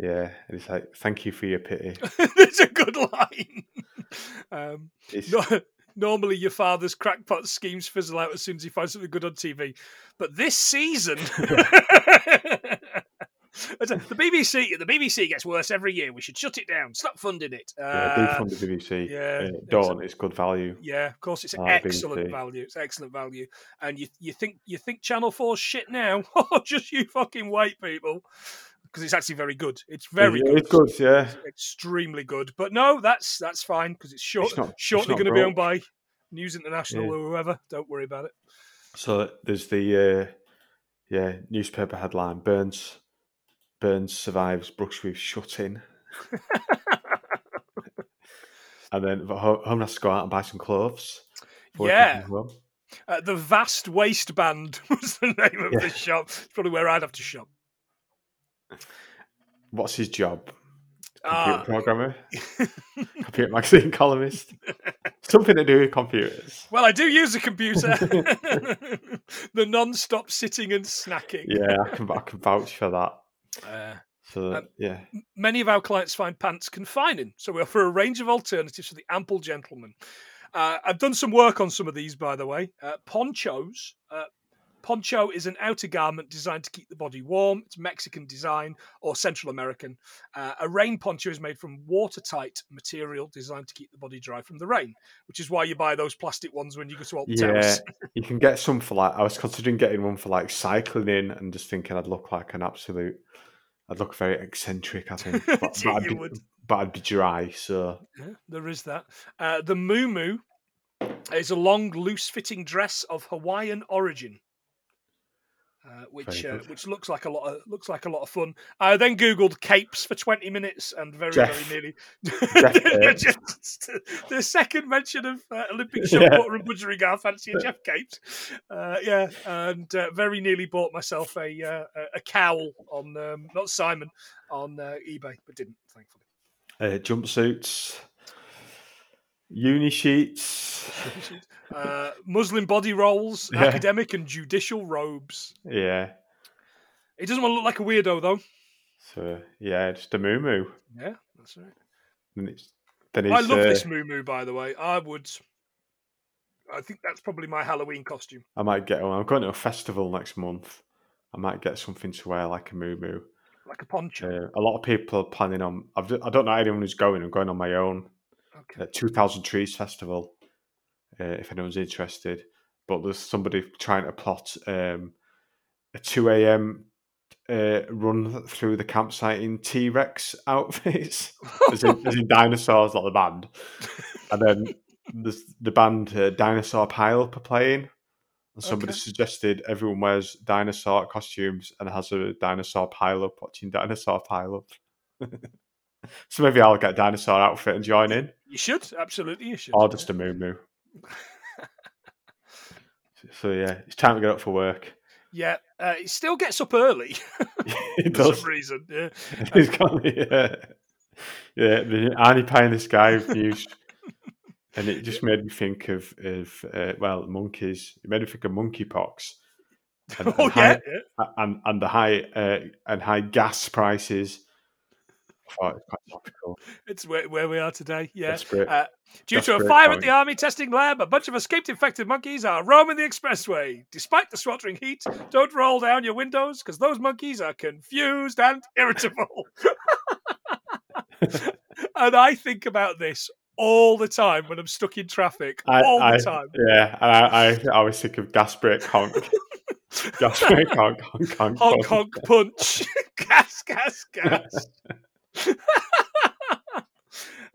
Yeah, and it's like thank you for your pity. That's a good line. Um, It's, no, normally, your father's crackpot schemes fizzle out as soon as he finds something good on TV, but this season. The BBC, the BBC gets worse every year. We should shut it down. Stop funding it. yeah, Uh, defund the BBC. yeah, uh, Dawn is good value. Yeah, of course, it's excellent value. It's excellent value, and you you think you think Channel 4's shit now? Just you fucking wait, people, because it's actually very good. It's very Yeah, good. It's good, yeah. It's extremely good. But no, that's that's fine because it's short, It's not- shortly going to be owned by News International Yeah. or whoever. Don't worry about it. So there's the uh, yeah newspaper headline: Burns Burns survives Brushweave shut in, and then home has to go out and buy some clothes. Yeah. Uh, the Vast Waistband was the name of Yeah. the shop. It's probably where I'd have to shop. What's his job? Computer Ah, programmer, computer magazine columnist, something to do with computers. well, I do use a computer. the non-stop sitting and snacking. Yeah, I can I can vouch for that. Uh, So Um, yeah, many of our clients find pants confining, so we offer a range of alternatives for the ample gentleman. Uh, I've done some work on some of these, by the way. Uh, ponchos, uh, Poncho is an outer garment designed to keep the body warm. It's Mexican design or Central American. Uh, a rain poncho is made from watertight material designed to keep the body dry from the rain, which is why you buy those plastic ones when you go to Alton Yeah, Towers. you can get some for like. I was considering getting one for like cycling in, and just thinking I'd look like an absolute. I'd look very eccentric, I think, but, but, I'd, be, would. but I'd be dry. So Yeah, there is that. Uh, the Moo is a long, loose-fitting dress of Hawaiian origin. Uh, which uh, which looks like a lot of looks like a lot of fun. I then googled capes for twenty minutes and very Jeff. very nearly. Just the second mention of uh, Olympic shot Yeah. putter and budgerigar fancy a Geoff Capes. Uh, yeah, and uh, very nearly bought myself a uh, a- a cowl on um, not Simon on uh, eBay, but didn't thankfully. uh, jumpsuits, uni sheets. uh, Muslim body rolls, Yeah. academic and judicial robes. Yeah. He doesn't want to look like a weirdo, though. So yeah, just a moo moo. Yeah, that's right. And it's then I love uh, this moo by the way. I would. I think that's probably my Halloween costume. I might get. I'm going to a festival next month. I might get something to wear like a moo moo. Like a poncho. Uh, a lot of people are planning on. I've, I don't know anyone who's going. I'm going on my own. Okay. Uh, 2000 Trees Festival. Uh, if anyone's interested, but there's somebody trying to plot um, a 2 a.m. Uh, run through the campsite in T Rex outfits, as, in, as in dinosaurs, like the band. And then there's the band uh, Dinosaur Pileup are playing. And somebody Okay. suggested everyone wears dinosaur costumes and has a dinosaur pile up watching Dinosaur Pile Up. so maybe I'll get a dinosaur outfit and join in. You should absolutely. You should. Or just a moo moo. so yeah, it's time to get up for work. Yeah, uh, he still gets up early for does. some reason. Yeah. He's got the, uh, yeah, the Arnie the Sky news. And it just made me think of, of uh, well, monkeys. It made me think of monkeypox. And, Oh and yeah, high, yeah. and, and the high uh, and high gas prices. Thought quite topical. It's where, where we are today. Yeah. Desperate. Uh, due to a Desperate fire at the army testing lab, a bunch of escaped infected monkeys are roaming the expressway. Despite the sweltering heat, don't roll down your windows because those monkeys are confused and irritable. and I think about this all the time when I'm stuck in traffic. I, all I- the time. Yeah, and I, I, always think of gas brake honk. gas brake honk, honk, honk. honk honk punch. gas, gas, gas.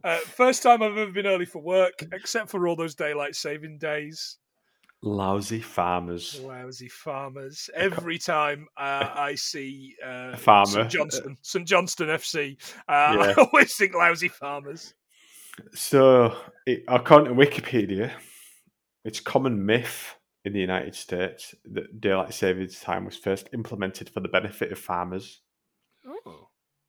uh, first time I've ever been early for work, except for all those daylight saving days. Lousy farmers. Lousy farmers. Every time uh, I see uh, A farmer. St Johnstone, St Johnstone FC, uh, Yeah. I always think lousy farmers. So, it, according to Wikipedia, it's common myth in the United States that daylight savings time was first implemented for the benefit of farmers. Oh.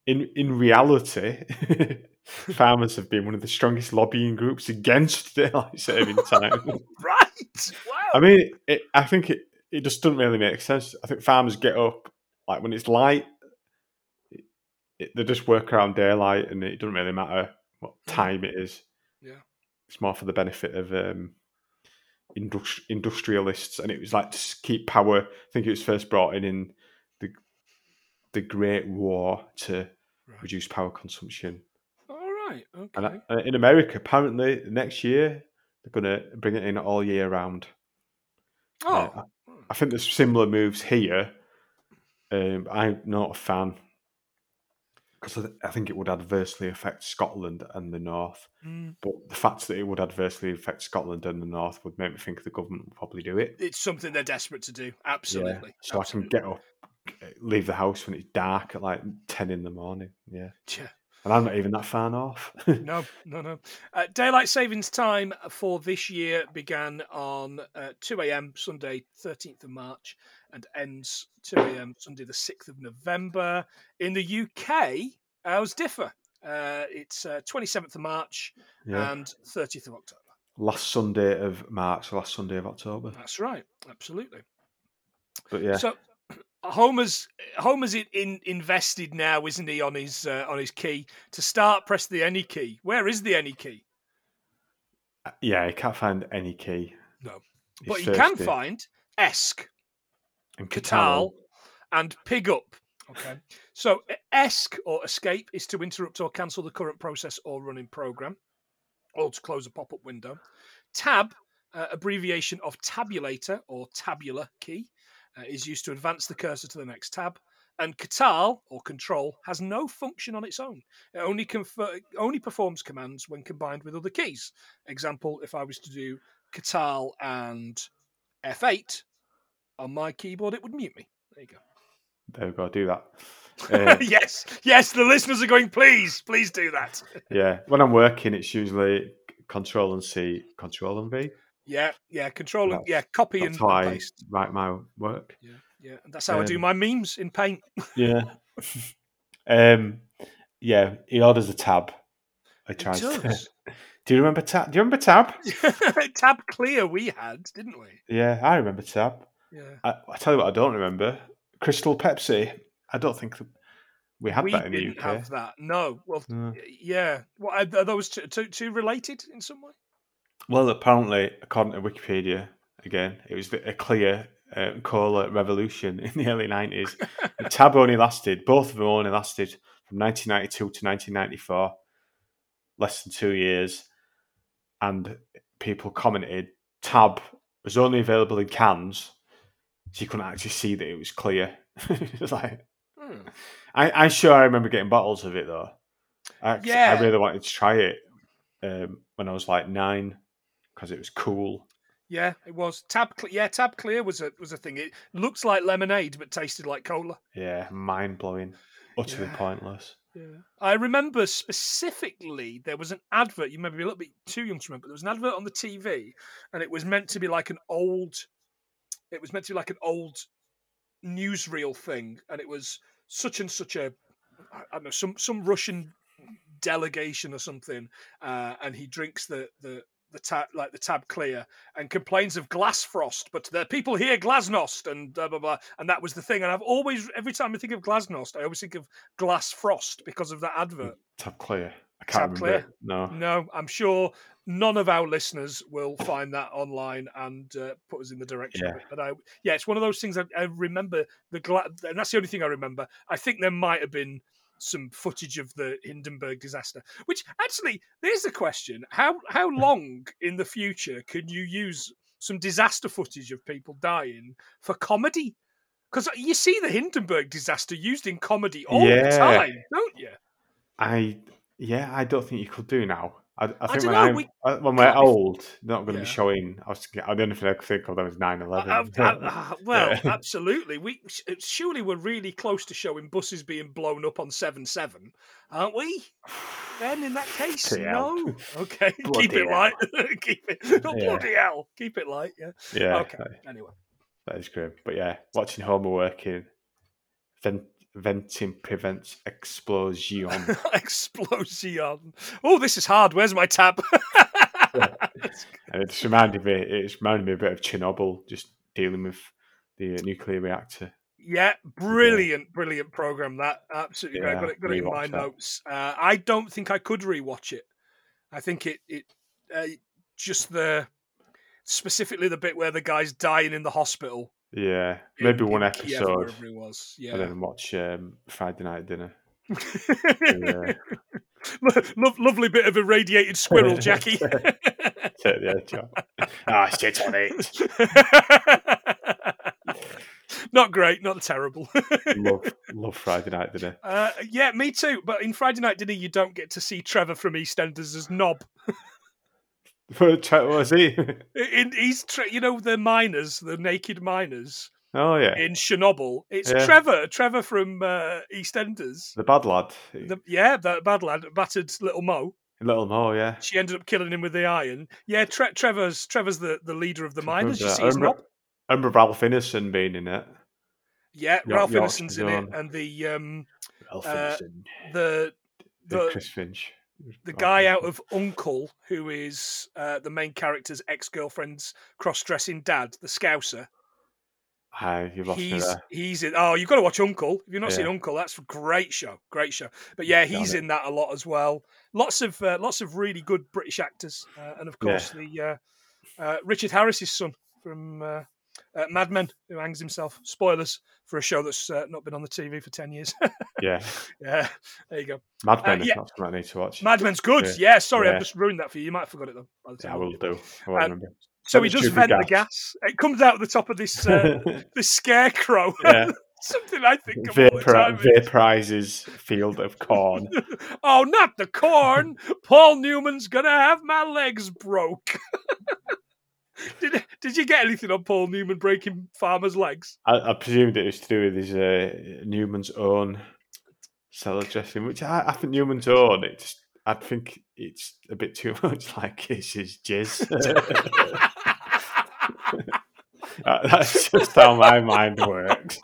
In in reality, farmers have been one of the strongest lobbying groups against daylight saving time. Right. Wow. I mean, it, I think it, it just doesn't really make sense. I think farmers get up like when it's light, it, it, they just work around daylight, and it doesn't really matter what time it is. Yeah. it's more for the benefit of um, industri- industrialists, and it was like to keep power. I think it was first brought in in the the Great War to Right. reduce power consumption. All right. Okay. And uh, in America, apparently, next year they're going to bring it in all year round. oh. Uh, I think there's similar moves here. Um, I'm not a fan because I think it would adversely affect Scotland and the North. Mm. But the fact that it would adversely affect Scotland and the North would make me think the government would probably do it. It's something they're desperate to do. Absolutely. Yeah. So Absolutely. I can get up, leave the house when it's dark at like 10 in the morning. Yeah. Yeah. And I'm not even that far north. No, no, no. Uh, daylight savings time for this year began on uh, 2 a.m. Sunday, 13th of March, and ends 2 a.m. Sunday, the 6th of November. In the UK, ours differ. Uh, it's uh, 27th of March yeah. and 30th of October. last Sunday of March, last Sunday of October. That's right, absolutely. But yeah. So Homer's Homer's in, in, invested now, isn't he, on his uh, on his key to start? Press the any key. Where is the any key? yeah, you can't find any key. No. It's But you can Thursday. find ESC. And Catal, and Pig Up. Okay. So e- esc or escape is to interrupt or cancel the current process or running program, or to close a pop-up window. Tab, uh, abbreviation of tabulator or tabular key, uh, is used to advance the cursor to the next tab. And Catal or control has no function on its own. It only confer- only performs commands when combined with other keys. Example: if I was to do Catal and F8 on my keyboard, it would mute me. There you go. There we go. Do that. Uh, yes, yes, the listeners are going, please, please do that. yeah. When I'm working, it's usually Control and C, Control and V. Yeah, yeah, control and That's- yeah, copy and, and I paste. write my work. Yeah, yeah, and that's how I do Um, my memes in Paint. Yeah. um. Yeah. He orders a tab. I tried. To, do you remember tab? Do you remember tab? Tab clear we had, didn't we? Yeah, I remember tab. Yeah. I, I tell you what, I don't remember. Crystal Pepsi. I don't think we had we that in the UK. have that. No. Well, No. yeah. What are are those two, two, two related in some way? Well, apparently, according to Wikipedia, again, it was a clear uh, cola revolution in the early 90s. the tab only lasted, both of them only lasted from 1992 to 1994, less than two years. And people commented, tab was only available in cans, so you couldn't actually see that it was clear. it was like, Hmm. I, I'm sure I remember getting bottles of it though. I, Yeah. I really wanted to try it um, when I was like nine because it was cool. Yeah, it was tab. Cle- yeah, tab clear was a was a thing. It looks like lemonade, but tasted like cola. Yeah, mind blowing, utterly Yeah. pointless. Yeah. I remember specifically there was an advert. You may be a little bit too young to remember. But there was an advert on the TV, and it was meant to be like an old. It was meant to be like an old newsreel thing, and it was such and such a, I don't know, some some Russian delegation or something, uh, and he drinks the the the tab like the tab clear and complains of glass frost, but the people here glasnost and blah blah blah, and that was the thing. And I've always every time I think of glasnost, I always think of glass frost because of that advert. Tab clear. I can't Tab remember. clear? No. No, I'm sure none of our listeners will find that online and uh, put us in the direction of Yeah. it. But I, yeah, it's one of those things I, I remember the gla- and that's the only thing I remember. I think there might have been some footage of the Hindenburg disaster. Which actually, there's the question: how how hmm. long in the future can you use some disaster footage of people dying for comedy? Because you see the Hindenburg disaster used in comedy all Yeah. the time, don't you? I yeah, I don't think you could do now. I, I think when dunno, I'm we uh, when we're old, they're not going to Yeah. be showing. I was the only thing I could think of that was 9-11. Uh, uh, uh, well, Yeah. absolutely. We surely we're really close to showing buses being blown up on seven seven, aren't we? Then in that case, no. Okay, keep it light. keep it. Not Yeah. bloody hell. Keep it light. Yeah. yeah, okay. that- Anyway. that is grim. But yeah, watching Homer working, vent, venting prevents explosion. Explosion. Oh, this is hard. Where's my tab? and it just reminded me. It's reminded me a bit of Chernobyl, just dealing with the uh, nuclear reactor. Yeah, brilliant, brilliant program. That absolutely great. Yeah, Got it, got it in my that. notes. Uh, I don't think I could rewatch it. I think it it uh, just the specifically the bit where the guy's dying in the hospital. Yeah, in- maybe one in Kiev, episode, wherever he was. and then watch um, Friday night dinner. Lo- lovely bit of irradiated squirrel, Jackie. Take the edge off. Ah, shit on it. not great, not terrible. love, love Friday night dinner. Uh, yeah, me too. But in Friday Night Dinner, you don't get to see Trevor from EastEnders as Knob. What was he? In he's tre- you know the miners, the naked miners Oh yeah, in Chernobyl. It's Yeah. Trevor, Trevor from uh, EastEnders. the bad lad, The, yeah, that bad lad, battered little Mo. little Mo. Yeah, She ended up killing him with the iron. Yeah, Tre- Trevor's Trevor's the, the leader of the miners. You see that. his I remember. I remember Ralph Ineson being in it. Yeah, York- Ralph York's Ineson's in it, and the um Ralph Uh, the the the Chris Finch, the guy out of Uncle, who is uh, the main character's ex girlfriend's cross dressing dad, the Scouser. Hi, you've lost me he's there. he's in. Oh, you've got to watch Uncle. If you've not seen Uncle, that's a great show. Great show. But yeah, Damn he's it. in that a lot as well. Lots of uh, lots of really good British actors, uh, and of Yeah. course the uh, uh, Richard Harris's son from uh, Madman, who hangs himself. Spoilers for a show that's uh, not been on the TV for 10 years. Yeah, yeah, there you go. Mad Men. Uh, yeah. that's what I need to watch. Mad Men's good. Yeah. Yeah, sorry, Yeah. I've just ruined that for you. You might have forgot it though. yeah, I will do. I won't Um, remember. So he does stupid vent the gas. gas. It comes out of the top of this uh, this scarecrow. Yeah. Something I think of Vapor- vaporizes field of corn. oh, not the corn! Paul Newman's gonna have my legs broke. did Did you get anything on Paul Newman breaking farmers' legs? I, I presumed it was to do with his uh, Newman's own cellar dressing, which I, I think Newman's own. It just, I think it's a bit too much like his, his jizz. That's just how my mind works.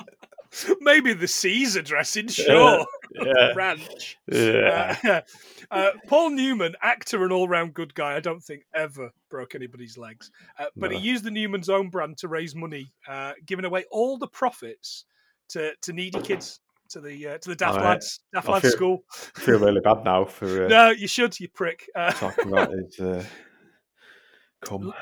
Maybe the Caesar dressing, sure. Yeah, Ranch. yeah. Uh, uh, Paul Newman, actor and all round good guy, I don't think ever broke anybody's legs. Uh, but No. he used the Newman's own brand to raise money, uh, giving away all the profits to, to needy kids, to the uh, to the Daft right. Lads, Daft I Lads feel- School. I feel really bad now for uh, No, you should, you prick. Uh, talking about his uh, cum.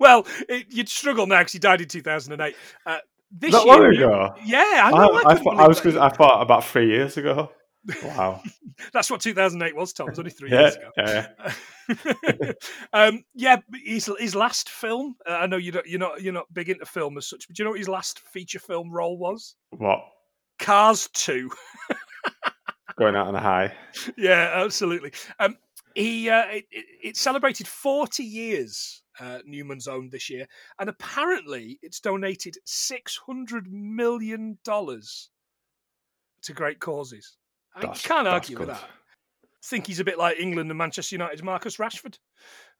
well, it, you'd struggle now because he died in 2008. Uh, this Not year, long ago. Yeah, I I, know. I, I, couldn't thought, I was that. I thought about three years ago. Wow. That's what 2008 was, Tom. It was only three yeah, years ago. yeah. um, yeah, his his last film. Uh, I know you don't, you're not you're not big into film as such, but do you know what his last feature film role was? What? Cars Two. Going out on a high. yeah, absolutely. Um, he uh, it, it, celebrated 40 years. Uh, Newman's own this year, and apparently it's donated 600 million dollars to great causes. I That's- can't that's argue with good. that. think he's a bit like England and Manchester United's Marcus Rashford.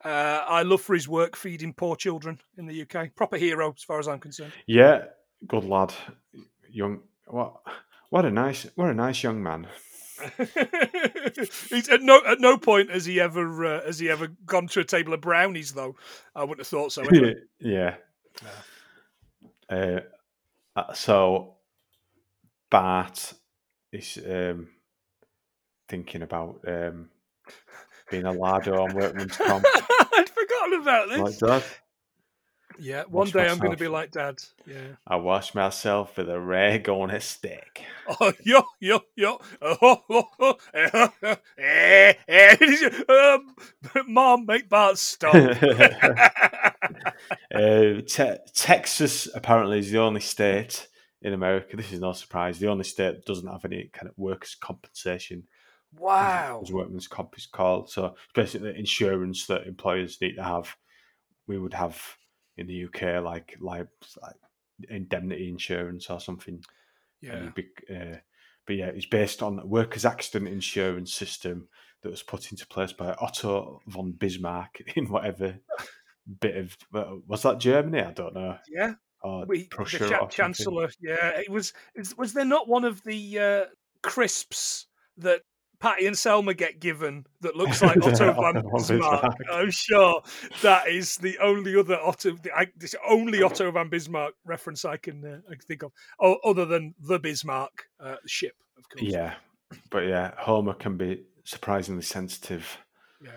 Uh, I love for his work feeding poor children in the UK. Proper hero, as far as I'm concerned. Yeah, good lad. Young. What? What a nice. What a nice young man. he's, at no at no point has he ever uh, has he ever gone to a table of brownies though. I wouldn't have thought so. Anyway. yeah. Uh, uh, so Bart is um, thinking about um, being a lad on workman's comp. I'd forgotten about this. like that. Yeah, one Wash day I'm going to be like Dad. Yeah. I wash myself with a rag on a stick. Oh, yo, yo, yo. Oh, oh, oh. Eh, eh, eh. um, Mom, make Bart stop. Uh, te- Texas apparently is the only state in America. This is no surprise. The only state that doesn't have any kind of workers' compensation, wow. as workman's comp is called. So it's basically insurance that employers need to have. We would have in the UK like like, like indemnity insurance or something. Yeah. Be, uh, but yeah, it's based on a workers' accident insurance system that was put into place by Otto von Bismarck in whatever bit of was that Germany? I don't know. Yeah. Or We, Prussia the cha-. Chancellor. Yeah. It was, was there not one of the uh, crisps that Patty and Selma get given that looks like Otto van von Bismarck? I'm sure that is the only other Otto, the, I, this only Otto van Bismarck reference I can, uh, I can think of, oh, other than the Bismarck uh, ship, of course. Yeah, but yeah, Homer can be surprisingly sensitive. Yeah.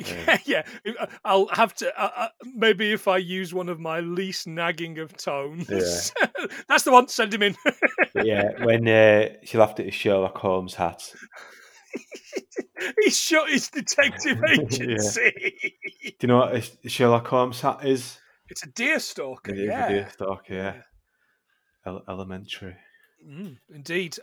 Yeah. Yeah, yeah. I'll have to. Uh, uh, maybe if I use one of my least nagging of tones, that's the one. Send him in. Yeah, when uh, she laughed at his Sherlock Holmes hat. he shot his detective Yeah. agency. Do you know what a Sherlock Holmes hat is? It's a deer stalker. It a yeah, deer stalker, yeah. El- elementary. Mm, indeed.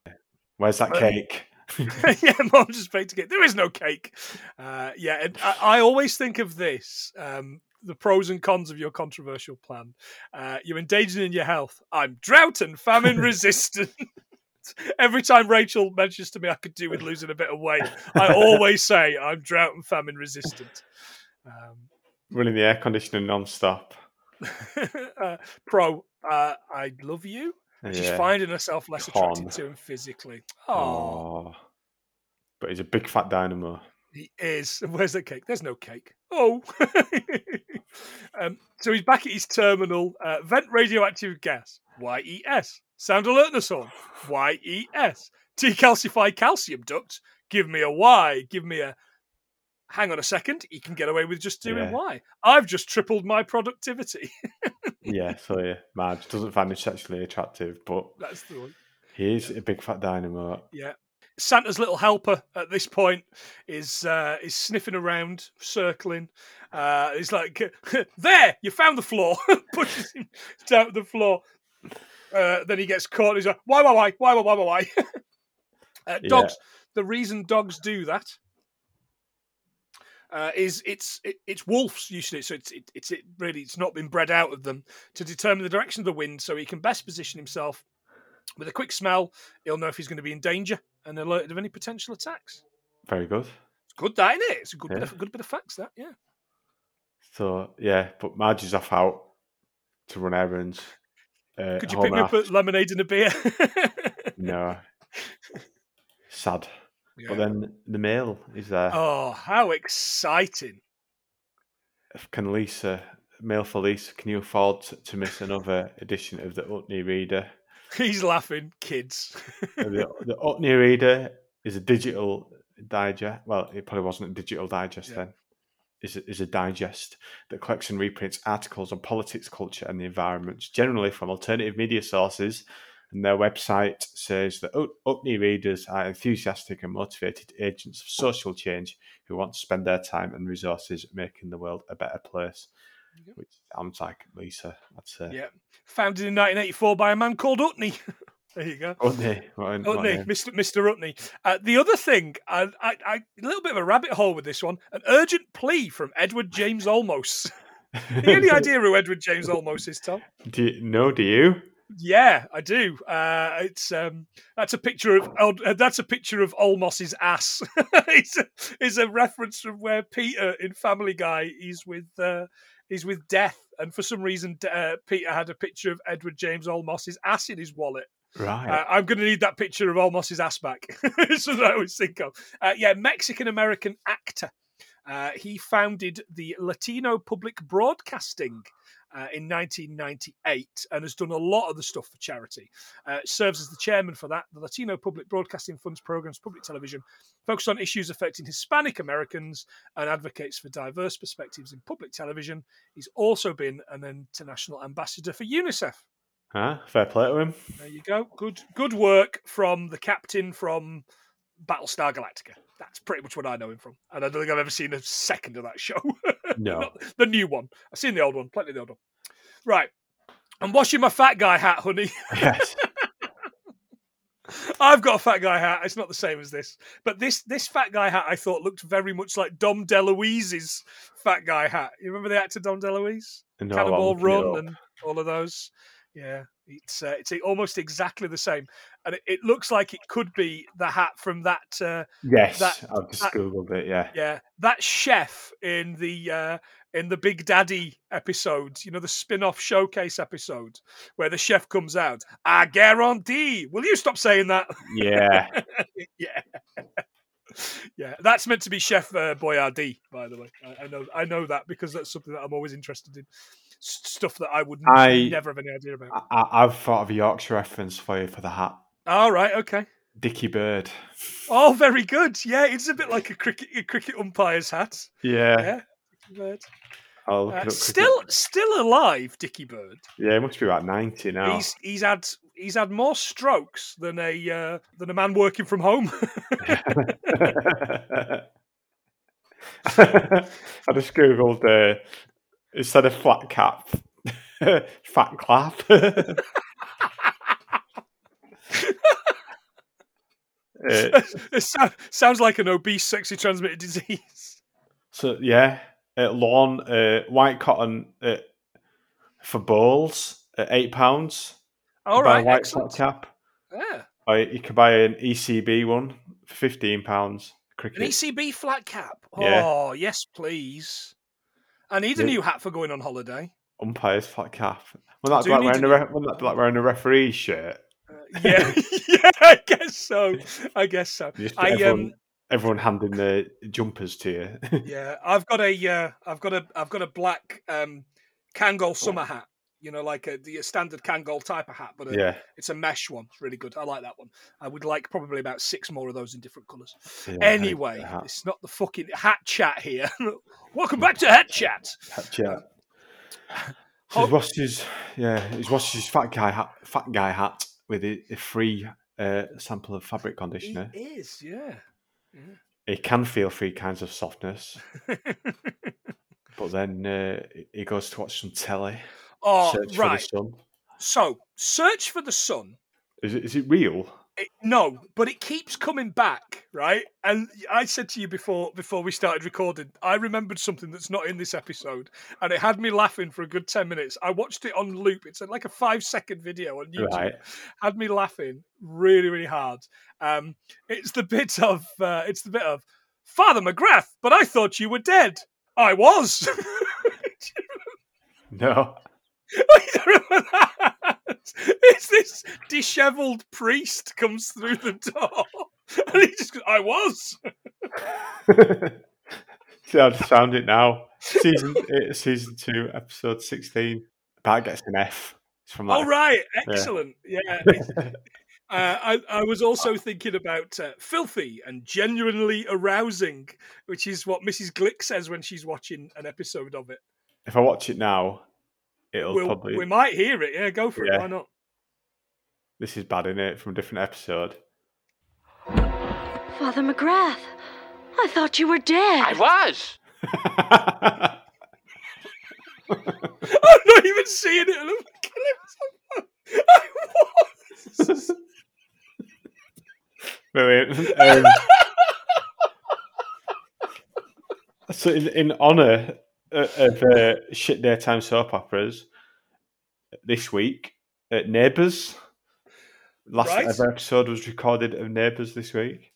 Where's that cake? yeah, mom just baked it. There is no cake. Uh, yeah, and I, I always think of this. Um, the pros and cons of your controversial plan. Uh, you're endangering your health. I'm drought and famine resistant. Every time Rachel mentions to me I could do with losing a bit of weight, I always say I'm drought and famine resistant. Um, Running the air conditioning non-stop. uh, pro, uh, I love you. She's Yeah. finding herself less attracted to him physically. Oh, Oh. But he's a big fat dynamo. he is. Where's the cake? There's no cake. Oh. um, so he's back at his terminal. Uh, vent radioactive gas. YES. Sound alertness on. YES. Decalcify calcium duct. Give me a Y. Give me a hang on a second, he can get away with just doing Yeah. Y. I've just tripled my productivity. yeah, so yeah, Marge doesn't find him sexually attractive, but That's the one. he is a big fat dynamo. Yeah. Santa's little helper at this point is uh, is sniffing around, circling. Uh, he's like, "There, you found the floor." Pushes him down to the floor. Uh, then he gets caught. He's like, "Why, why, why, why, why, why, why?" uh, Yeah. dogs. The reason dogs do that uh, is it's it, it's wolves usually. So it's it, it's it really it's not been bred out of them to determine the direction of the wind, so he can best position himself. With a quick smell, he'll know if he's going to be in danger and alerted of any potential attacks. Very good. It's good, that isn't it? It's a good bit Yeah. of good bit of facts. That yeah. So yeah, but Marge is off out to run errands. Uh, Could you pick me up a lemonade and a beer? No. Sad. Yeah. But then the mail is there. oh, how exciting! Can Lisa, mail for Lisa, can you afford to, to miss another edition of the Utne Reader? He's laughing, kids. the, the Reader is a digital digest. Well, it probably wasn't a digital digest Yeah. then. Is a, is a digest that collects and reprints articles on politics, culture, and the environment, generally from alternative media sources. And their website says that Utne readers are enthusiastic and motivated agents of social change who want to spend their time and resources making the world a better place. Which sounds like Lisa, I'd say. yeah, founded in 1984 by a man called Utne. there you go. Utne. What a- what a Utne. Mr. Mr. Utne. Uh, the other thing, I, I, I, a little bit of a rabbit hole with this one. An urgent plea from Edward James Olmos. Any idea who Edward James Olmos is, Tom? Do you, no, do you? Yeah, I do. Uh, it's um, that's a picture of uh, that's a picture of Olmos's ass. it's, a, it's a reference from where Peter in Family Guy is with uh, he's with Death, and for some reason uh, Peter had a picture of Edward James Olmos's ass in his wallet. Right. Uh, I'm going to need that picture of Olmos's ass back. That's what I always think of. Uh, yeah, Mexican American actor. Uh, he founded the Latino Public Broadcasting uh, in 1998 and has done a lot of the stuff for charity. Uh, serves as the chairman for that. The Latino Public Broadcasting Fund's programs public television focused on issues affecting Hispanic Americans and advocates for diverse perspectives in public television. He's also been an international ambassador for UNICEF. Huh? Fair play to him. There you go. Good good work from the captain from Battlestar Galactica. That's pretty much what I know him from. And I don't think I've ever seen a second of that show. No. The new one. I've seen the old one, plenty of the old one. Right. I'm washing my fat guy hat, honey. yes. I've got a fat guy hat. It's not the same as this. But this this fat guy hat I thought looked very much like Dom DeLuise's fat guy hat. You remember the actor Dom DeLuise? No, Cannonball I'll look it Run and all of those. Yeah, it's uh, it's almost exactly the same, and it, it looks like it could be the hat from that. Uh, Yes, that- I've just that- googled it. Yeah. yeah, that chef in the uh, in the Big Daddy episode. You know, the spin-off showcase episode where the chef comes out. I guarantee. Will you stop saying that? Yeah. yeah. Yeah, that's meant to be Chef uh, Boyardee, by the way. I, I know, I know that because that's something that I'm always interested in. S- stuff that I would I- never have any idea about. I, I- I've thought of a Yorkshire reference for you for the hat. All right, okay. Dickie Bird. Oh, very good. Yeah, it's a bit like a cricket a cricket umpire's hat. Yeah. Yeah. Dickie Bird. I'll Uh, still, still alive, Dickie Bird. Yeah, it must be about 90 now. He's he's had he's had more strokes than a uh, than a man working from home. I just googled uh, instead of flat cap, fat clap. Uh, it sou- sounds like an obese, sexually transmitted disease. so yeah, uh, lawn uh, white cotton uh, for balls at eight pounds. All buy a right, white excellent. flat cap. Yeah. Or you could buy an ECB one for fifteen pounds. Cricket. An ECB flat cap. Yeah. Oh, yes, please. I need a Yeah. new hat for going on holiday. Umpires flat cap. Well, that's like wearing a re- well, that's like wearing a referee shirt. Uh, yeah, yeah, I guess so. I guess so. I everyone, um, everyone handing their jumpers to you. yeah, I've got a, uh, I've got a, I've got a black um, Kangol summer hat You know, like a, the standard Kangol type of hat, but a, Yeah. it's a mesh one. It's really good. I like that one. I would like probably about six more of those in different colours. yeah Anyway, it's not the fucking hat chat here. Welcome back to Hat Chat. Hat chat. So he's watched his yeah, he's watched his fat guy hat, fat guy hat with a, a free uh, sample of fabric conditioner. is, yeah. He can feel three kinds of softness, but then uh, he goes to watch some telly. oh, search right. for the sun. So, Search for the Sun. Is it is it real? It, no, but it keeps coming back, right? And I said to you before before we started recording, I remembered something that's not in this episode, and it had me laughing for a good ten minutes. I watched it on loop. It's like a five second video on YouTube. Right. Had me laughing really, really hard. Um, it's the bit of uh, it's the bit of Father McGrath, but I thought you were dead. I was. No. You don't remember that? It's this dishevelled priest comes through the door, and he just goes, "I was." See, I just found it now. Season eight, season two, episode sixteen. Bart gets an F. It's from that. Oh right, excellent. Yeah. Uh, I, I was also thinking about uh, filthy and genuinely arousing, which is what Mrs. Glick says when she's watching an episode of it. If I watch it now, it'll We'll, probably. We might hear it. Yeah, go for it. Why not? This is bad, is it? From a different episode. Father McGrath, I thought you were dead. I was. I'm not even seeing it. I'm killing myself. I was. Brilliant. Um, so, in, in honour of uh, shit daytime soap operas, this week, uh, Neighbours. Last Right. ever episode was recorded of Neighbours this week.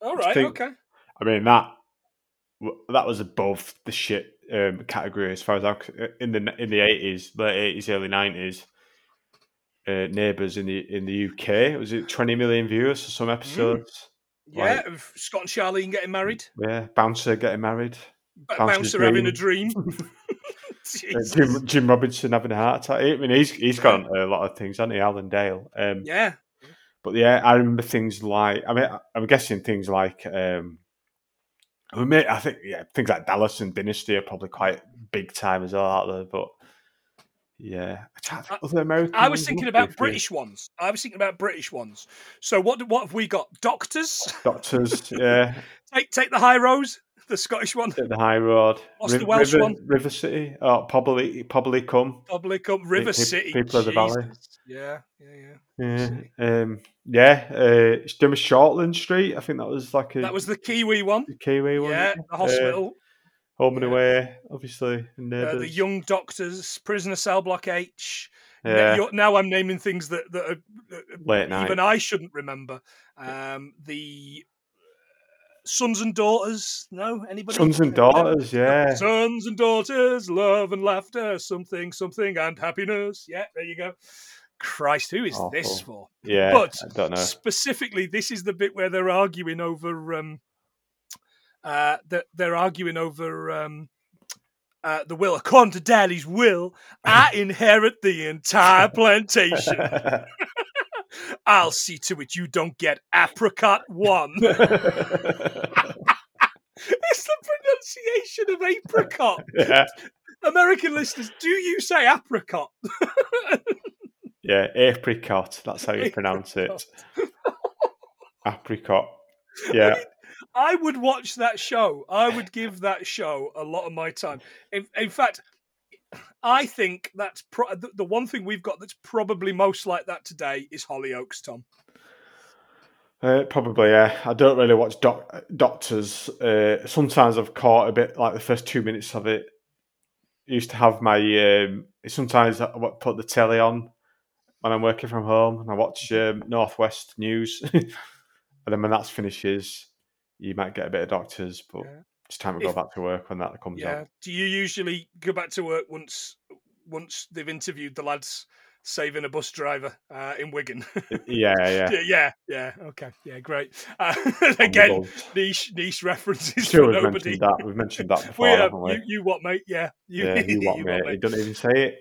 All right. think- Okay. I mean that that was above the shit um, category as far as I'm c- in the in the eighties, late eighties, early nineties. Uh, Neighbours in the in the UK was it twenty million viewers for some episodes? Yeah, Like- of Scott and Charlene getting married. Yeah, Bouncer getting married, Bouncer having a dream. Uh, Jim, Jim Robinson having a heart attack. I mean, he's he's got a lot of things, hasn't he, Alan Dale? Um, Yeah. But yeah, I remember things like I mean, I'm guessing things like um, I mean, I think yeah, things like Dallas and Dynasty are probably quite big time as well out there. But yeah, I other American. I was thinking about British ones. I was thinking about British ones. So what what have we got? Doctors. doctors. Yeah, Take take the high road. The Scottish one. the high road. What's the Welsh River, one? River City. Oh, probably probably come. Public up River pe- City. people of the valley. Yeah, yeah, yeah. Yeah, um, yeah. Uh, was Shortland Street. I think that was like a That was the Kiwi one. The Kiwi one. Yeah, the hospital. Uh, home and Yeah. away, obviously. And Uh, the young doctors, prisoner cell block H. Yeah. you're- Now I'm naming things that, that are, Late night. even I shouldn't remember. Um, the sons and daughters. No, anybody? Sons and daughters, yeah. Sons and daughters, love and laughter, something, something, and happiness. Yeah, there you go. Christ, who is this for? Yeah, But I don't know. Specifically, this is the bit where they're arguing over. Um, uh, that they're arguing over um, uh, the will. According to Daddy's will, I inherit the entire plantation. I'll see to it you don't get apricot one. it's the pronunciation of apricot. yeah, American listeners, do you say apricot? yeah, apricot. That's how you pronounce it. Apricot. Yeah, I would watch that show. I would give that show a lot of my time. In, in fact, I think that's pro- the, the one thing we've got that's probably most like that today is Hollyoaks, Tom. uh, probably. Yeah, I don't really watch doc- doctors. Uh, sometimes I've caught a bit like the first two minutes of it. Used to have my. Um, sometimes I put the telly on when I'm working from home and I watch um, Northwest News, and then when that finishes, you might get a bit of doctors, but Yeah. It's time to go If- back to work when that comes Yeah. Do you usually go back to work once once they've interviewed the lads saving a bus driver uh, in Wigan? Yeah, yeah. yeah, yeah, yeah. Okay, yeah, great. Uh, again, niche niche references Sure, for we've nobody. mentioned that. We've mentioned that before, We, uh, haven't we? you, you what, mate? Yeah, you, yeah, you what, mate? He don't even say it.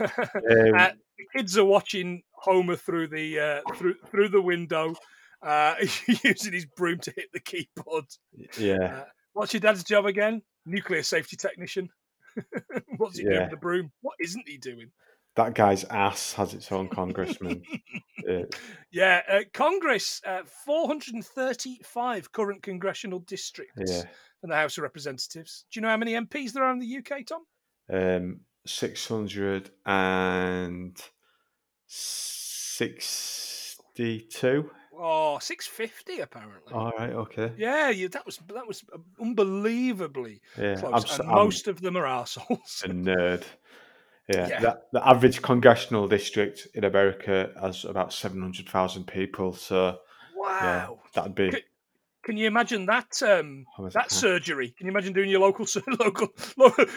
Um, Uh, kids are watching Homer through the uh, through through the window, uh, using his broom to hit the keyboard. yeah, Uh, what's your dad's job again? Nuclear safety technician. What's he doing with the broom? What isn't he doing? that guy's ass has its own congressman. Uh, Yeah, uh, Congress, uh, 435 current congressional districts yeah, in the House of Representatives. Do you know how many MPs there are in the UK, Tom? um, six hundred and sixty-two. Oh, 650 apparently. All right, okay. Yeah, you, that was that was unbelievably Yeah, close. I'm, and I'm most of them are arseholes. a nerd. Yeah, Yeah. The, the average congressional district in America has about seven hundred thousand people. So yeah, wow. that'd be Could- Can you imagine that um, that surgery? Can you imagine doing your local local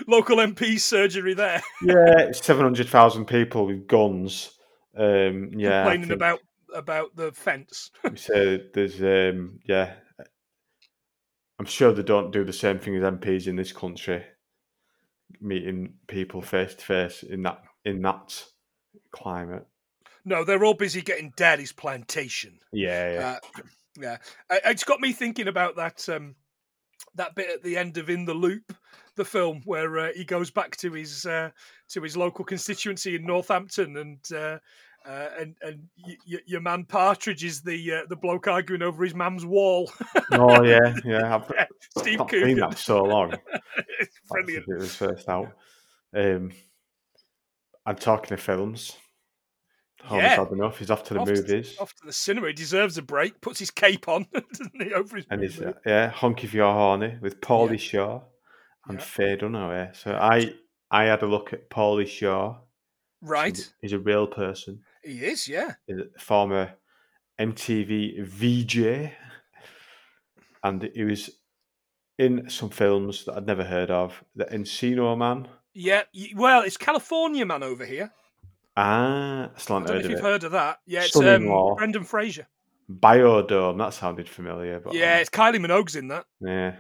local MP surgery there? yeah, seven hundred thousand people with guns. Um, yeah, complaining about about the fence. So there's um yeah. I'm sure they don't do the same thing as MPs in this country, meeting people face to face in that in that climate. no, they're all busy getting daddy's plantation. Yeah, yeah. Uh, yeah, it's got me thinking about that um, that bit at the end of In the Loop, the film where uh, he goes back to his uh, to his local constituency in Northampton, and uh, and and y- y- your man Partridge is the uh, the bloke arguing over his mum's wall. oh yeah, yeah. I've Yeah, Steve not seen Coogan, that so long. it's brilliant. It was first out. Um, I'm talking of films. Holmes Yeah. had enough. He's off to the Off to- movies. Off to the cinema, he deserves a break. Puts his cape on, doesn't he, over his and movie? uh, yeah, Honk If You're Horny with Pauly Shore and Yeah. Faye Dunaway. So I I had a look at Pauly Shore. right. He's, he's a real person. He is, yeah. Former MTV VJ, and he was in some films that I'd never heard of. The Encino Man. Yeah, well, it's California man over here. Ah, I still I haven't don't know heard if you've it. heard of that. Yeah, it's um. Brendan Fraser. Biodome. That sounded familiar. But Yeah, it's Kylie Minogue's in that. yeah.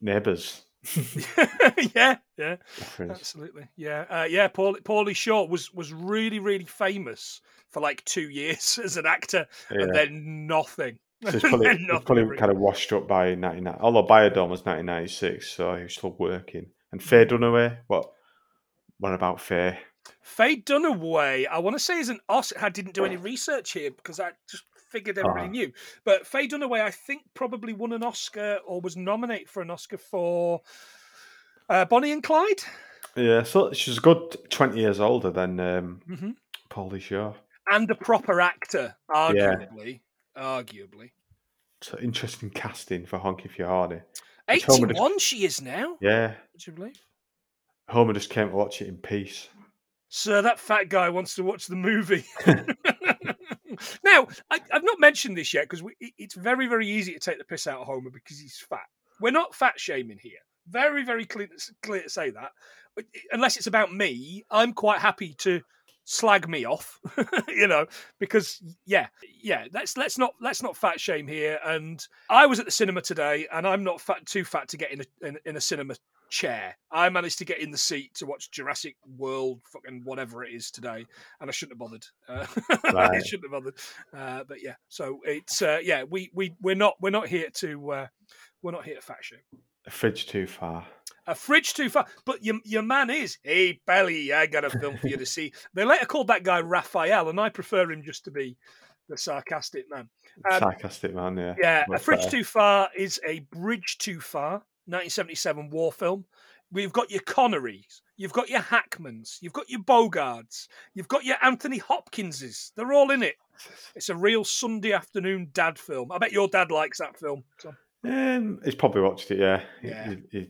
Neighbours. yeah, yeah, absolutely. Yeah, uh, yeah. Paul, Pauly Shore was was really, really famous for like two years as an actor, Yeah. and then nothing. So he's probably, nothing probably kind of washed up by 99. Although Biodome was 1996, so he was still working. And Faye Dunaway, what? What about Faye? Faye Dunaway, I want to say is an Oscar. I didn't do any research here because I just figured everybody Ah. knew. But Faye Dunaway, I think, probably won an Oscar or was nominated for an Oscar for uh, Bonnie and Clyde. Yeah, so she's a good 20 years older than um, hmm Pauly Shore. And a proper actor, arguably. Arguably. So interesting casting for Honk If You're Horny. It's Homer just- 81 she is now, Yeah, would you believe? Homer just came to watch it in peace. Sir, that fat guy wants to watch the movie. now, I, I've not mentioned this yet because it's very, very easy to take the piss out of Homer because he's fat. We're not fat shaming here. Very, very clear, clear to say that. Unless it's about me, I'm quite happy to slag me off, you know, because yeah, yeah. Let's let's not let's not fat shame here. And I was at the cinema today, and I'm not fat too fat to get in a in, in a cinema chair. I managed to get in the seat to watch Jurassic World, fucking whatever it is today, and I shouldn't have bothered. Uh, I shouldn't have bothered. Uh, but yeah, so it's uh, yeah, we we we're not we're not here to uh, we're not here to fat shame. A fridge too far. A fridge too far, but your your man is. Hey, Belly, I got a film for you to see. They later called that guy Raphael, and I prefer him just to be the sarcastic man. Um, Sarcastic man, yeah. Yeah, A Fridge better. Too Far is a Bridge Too Far, 1977 war film. We've got your Connerys, you've got your Hackmans, you've got your Bogards, you've got your Anthony Hopkinses. They're all in it. It's a real Sunday afternoon dad film. I bet your dad likes that film. Tom. Um, he's probably watched it, yeah. Yeah. He, he,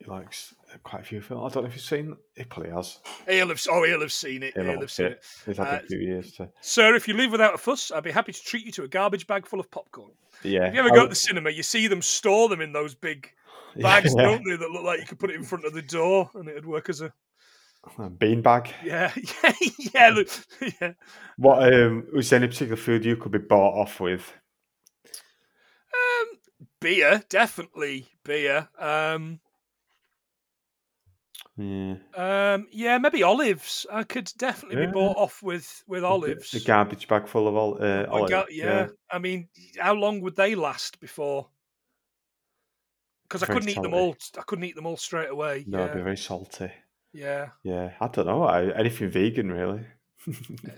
he likes quite a few films. I don't know if you've seen He probably has. He'll have, oh, he'll have seen it. He'll He'll have seen it. it. He's had Uh, a few years to. Sir, if you leave without a fuss, I'd be happy to treat you to a garbage bag full of popcorn. Yeah. If you ever I go to the cinema, you see them store them in those big yeah, bags, don't they, that look like you could put it in front of the door and it'd work as a Beanbag. yeah, yeah, yeah, look, yeah. What um, was there any particular food you could be bought off with? Um, beer, definitely beer. Um, Yeah. Um, yeah, maybe olives. I could definitely Yeah. be bought off with with olives. A garbage bag full of ol- uh, olives. got- yeah. I mean, how long would they last before? Because I couldn't eat them all. I couldn't eat them all straight away. No, it'd be very salty. yeah, Yeah, I don't know. I, anything vegan, really.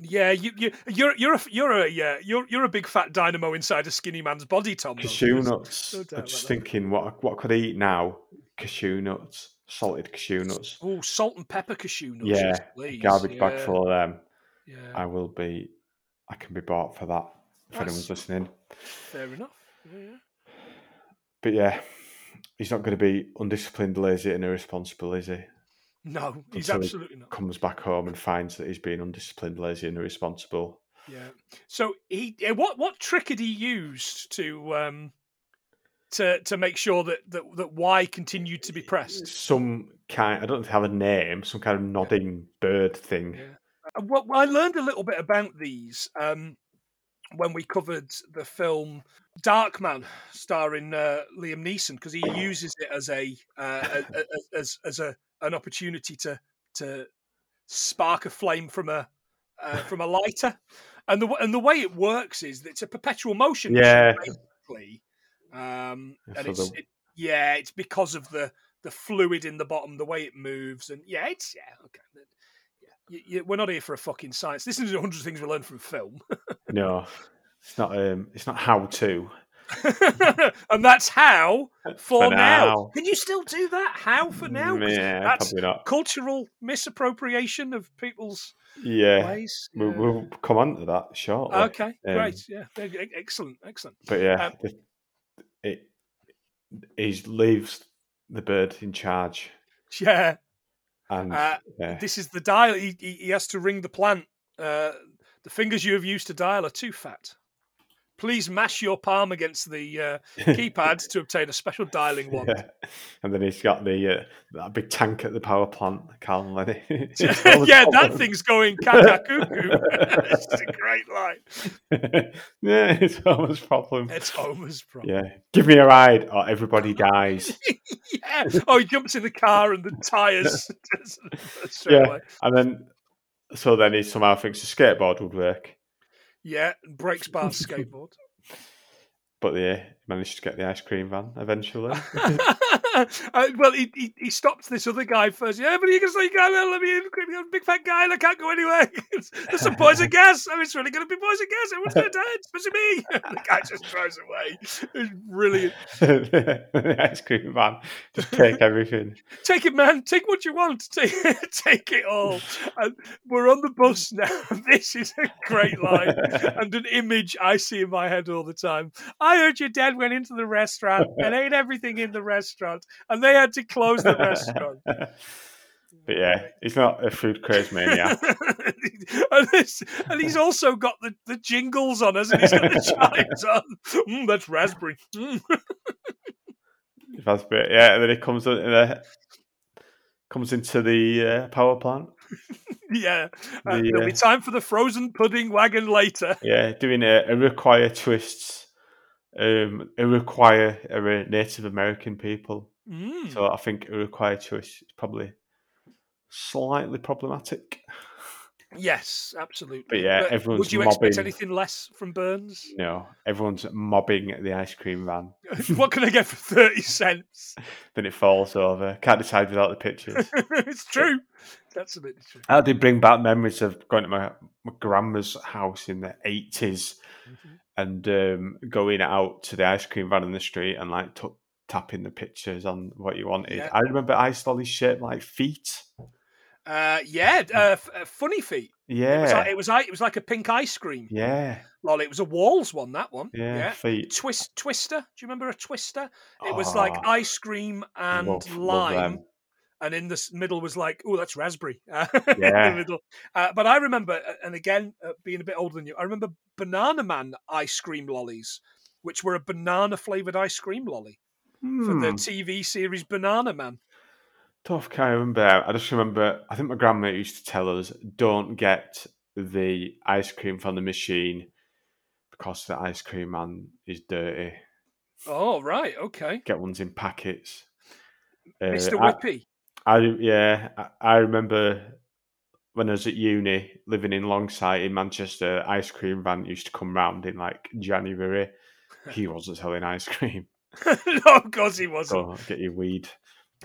yeah. You, you, you're, you're a, you're a, yeah, you're, you're a big fat dynamo inside a skinny man's body, Tom. Cashew nuts. no I'm just that. thinking, what what could I eat now? Cashew nuts, salted cashew nuts. Oh, salt and pepper cashew nuts. Yeah, please. garbage bag yeah, full of them. Yeah, I will be. I can be bought for that. If That's- anyone's listening, fair enough. Yeah, but yeah, he's not going to be undisciplined, lazy, and irresponsible, is he? No, he's Until he absolutely not. Comes back home and finds that he's being undisciplined, lazy, and irresponsible. Yeah. So he, eh, what what trick had he used to um to to make sure that that, that Y continued to be pressed? Some kind. I don't have a name. Some kind of nodding bird thing. Yeah. Well, I learned a little bit about these um, when we covered the film Darkman, starring uh, Liam Neeson, because he uses it as a, uh, a- as as a an opportunity to to spark a flame from a uh, from a lighter, and the and the way it works is that it's a perpetual motion. Yeah. basically, um, and it's the- it, yeah, it's because of the the fluid in the bottom, the way it moves, and yeah, it's yeah okay. Yeah, you, you, we're not here for a fucking science. This is a hundred things we learn from film, No, it's not. Um, it's not how to. and that's how for, For now. now. Can you still do that? How for now? Yeah, that's probably not. cultural misappropriation of people's Yeah, ways. we'll, Yeah. we'll come on to that shortly. Okay, Um, great. Yeah, excellent, excellent. But yeah, Um, the, it he leaves the bird in charge, Yeah, and uh, yeah, this is the dial. He, he, he has to ring the plant. Uh, the fingers you have used to dial are too fat. Please mash your palm against the uh, keypad to obtain a special dialing wand. yeah. and then he's got the uh, that big tank at the power plant, Carl Lenny. yeah, that thing's going cuckoo. it's a great line. yeah, it's Homer's problem. It's Homer's problem. Yeah, give me a ride, or everybody dies. Yeah. Oh, he jumps in the car and the straight Yeah. away. and then, so then he somehow thinks a skateboard would work, Yeah, and breaks Bart's skateboard. but yeah, he managed to get the ice cream van eventually. uh, well, he, he he stopped this other guy first. Yeah, but you can say can't let me in. I'm a big fat guy and I can't go anywhere. There's some poison gas. I mean, it's really going to be poison gas. Everyone's going to die, especially me. the guy just drives away. It's brilliant. the ice cream van, just take everything. Take it, man. Take what you want. Take, take it all. And we're on the bus now. This is a great line and an image I see in my head all the time. I heard your dad went into the restaurant and ate everything in the restaurant, and they had to close the restaurant. But yeah, he's not a food craze maniac. and, and he's also got the, the jingles on, hasn't he? He's got the chimes on. Mm, that's raspberry. Mm. Bit, yeah. And then he comes in, uh, comes into the uh, power plant. Yeah. uh, there'll uh, be time for the frozen pudding wagon later. Yeah, doing a, a Iroquois twists. Um, a Iroquois are Native American people, Mm. so I think a Iroquois twist is probably slightly problematic. Yes, absolutely. But yeah, everyone's Would you expect mobbing. anything less from Burns? Know, everyone's mobbing the ice cream van. what can I get for 30 cents? Then it falls over. Can't decide without the pictures. it's true. That's a bit true. I did bring back memories of going to my, my grandma's house in the 80s Mm-hmm. and um, going out to the ice cream van in the street and like t- tapping the pictures on what you wanted. Yeah. I remember ice lollies shaped like feet. Uh, yeah, uh, f- uh, funny feet. It was, Yeah. like, it was like it was like a pink ice cream. yeah. Lolly. It was a Walls one. That one. Yeah. Feet. Twist Twister. Do you remember a Twister? It was like Oh, ice cream and love- love lime. them. and in the middle was like, oh, that's raspberry. Uh, Yeah. in the middle. Uh, but I remember, uh, and again, uh, being a bit older than you, I remember Banana Man ice cream lollies, which were a banana flavored ice cream lolly for the Hmm. TV series Banana Man. Tough, can't remember. I just remember, I think my grandma used to tell us don't get the ice cream from the machine because the ice cream man is dirty. Oh, right. Okay. Get ones in packets. Uh, Mr. I- Whippy. I yeah, I, I remember when I was at uni, living in Longsight in Manchester. Ice cream van used to come round in like January. He wasn't selling ice cream. no, of course he wasn't. Get your weed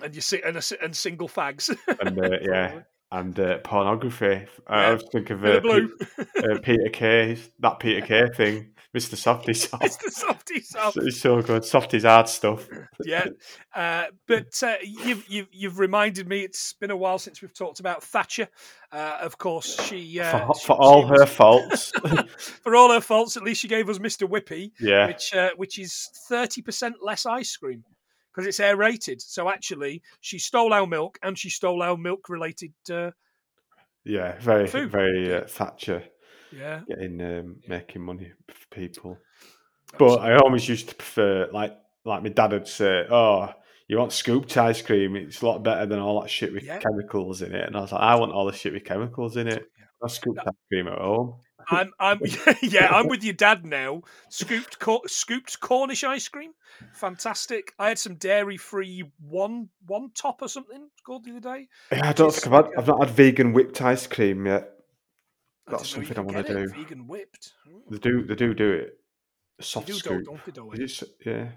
And you see, and, a, and single fags. and uh, yeah, and uh, pornography. I Yeah. always think of uh, of blue. Pe- uh, Peter Kay, that Peter Kay thing, Mr. Softy Soft. Mr. softy soft. It's so good. Softy's hard stuff. yeah. Uh, but uh, you've, you've you've reminded me. It's been a while since we've talked about Thatcher. Uh, of course, she uh, for, she- for all she her was- faults. for all her faults, at least she gave us Mr. Whippy, yeah. which uh, which is thirty percent less ice cream because it's aerated. So actually, she stole our milk and she stole our milk related. Uh, Yeah. Very, Food. very uh, Thatcher yeah, getting um, making money for people. But I always used to prefer, like, like my dad would say, "Oh, you want scooped ice cream? It's a lot better than all that shit with Yeah. chemicals in it." And I was like, "I want all the shit with chemicals in it. I scooped ice cream at home." I'm I'm yeah I'm with your dad now. Scooped cor- scooped Cornish ice cream, fantastic. I had some dairy free one one top or something called the other day. Yeah, I don't think I've had, I've not had vegan whipped ice cream yet. That's didn't know you something I could wanna do. Vegan whipped. Oh, They do, they do do it. they Soft do, scoop. don't, don't they, though? It yeah.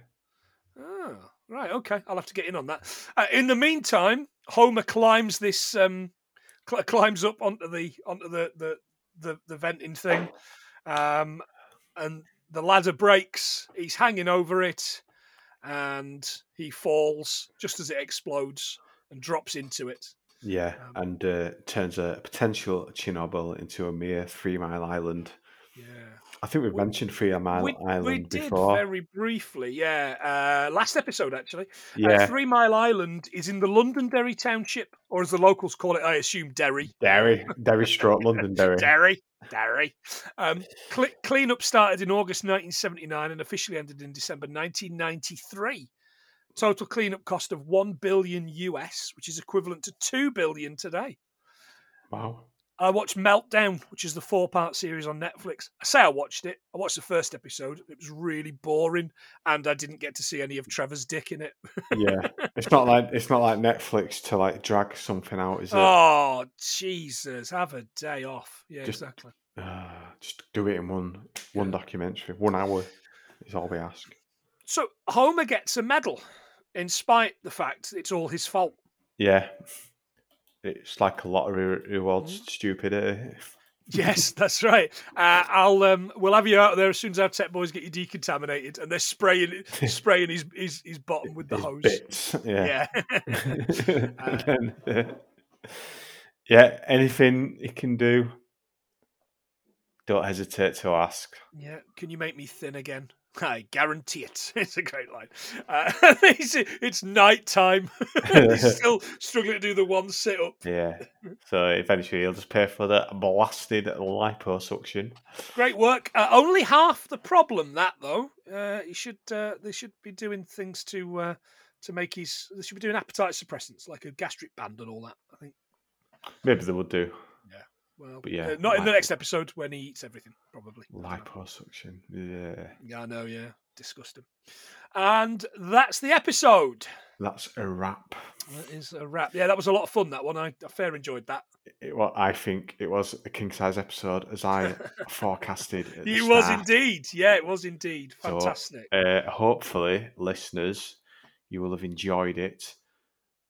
Oh, right. Okay. I'll have to get in on that. Uh, in the meantime, Homer climbs this, um, cl- climbs up onto the onto the the the, the venting thing, um, and the ladder breaks. He's hanging over it, and he falls just as it explodes and drops into it. Yeah, Um, and uh, turns a potential Chernobyl into a mere Three Mile Island. Yeah. I think we've We- mentioned Three Mile we, Island we did before. very briefly, yeah. Uh, last episode, actually. Uh, yeah, Three Mile Island is in the Londonderry Township, or as the locals call it, I assume Derry. Derry, Derry Stroke, Londonderry. Derry, Derry. Um, cle cleanup started in August 1979 and officially ended in December 1993. Total cleanup cost of one billion US, which is equivalent to two billion today. Wow. I watched Meltdown, which is the four-part series on Netflix. I say I watched it. I watched the first episode. It was really boring, and I didn't get to see any of Trevor's dick in it. Yeah, it's not like it's not like Netflix to like drag something out, is it? Oh Jesus! Have a day off. Yeah, Just- exactly. Ah, just do it in one one documentary, one hour is all we ask. So Homer gets a medal, in spite the fact it's all his fault. Yeah, it's like a lottery rewards Mm-hmm. stupidity. Yes, that's right. Uh, I'll um, we'll have you out there as soon as our tech boys get you decontaminated, and they're spraying spraying his his, his bottom with the His hose. bits, yeah. Yeah. Uh, yeah, anything he can do, don't hesitate to ask. yeah. Can you make me thin again? I guarantee it. It's a great line. Uh, it's, it's night time. He's still struggling to do the one sit up. Yeah. So eventually he'll just pay for the blasted liposuction. Great work. Uh, only half the problem that though. Uh, he should uh, they should be doing things to uh, to make his they should be doing appetite suppressants like a gastric band and all that. I think. Maybe they would do Well, But yeah, uh, not in the next episode when he eats everything. Probably. I don't know. liposuction. Yeah. Yeah, I know. Yeah, disgusting. And that's the episode. That's a wrap. That is a wrap. Yeah, that was a lot of fun. That one. I, I fair enjoyed that. It, well, I think it was a king size episode as I forecasted. It was indeed. Yeah, it was indeed. So, Fantastic. Uh, hopefully, listeners, you will have enjoyed it.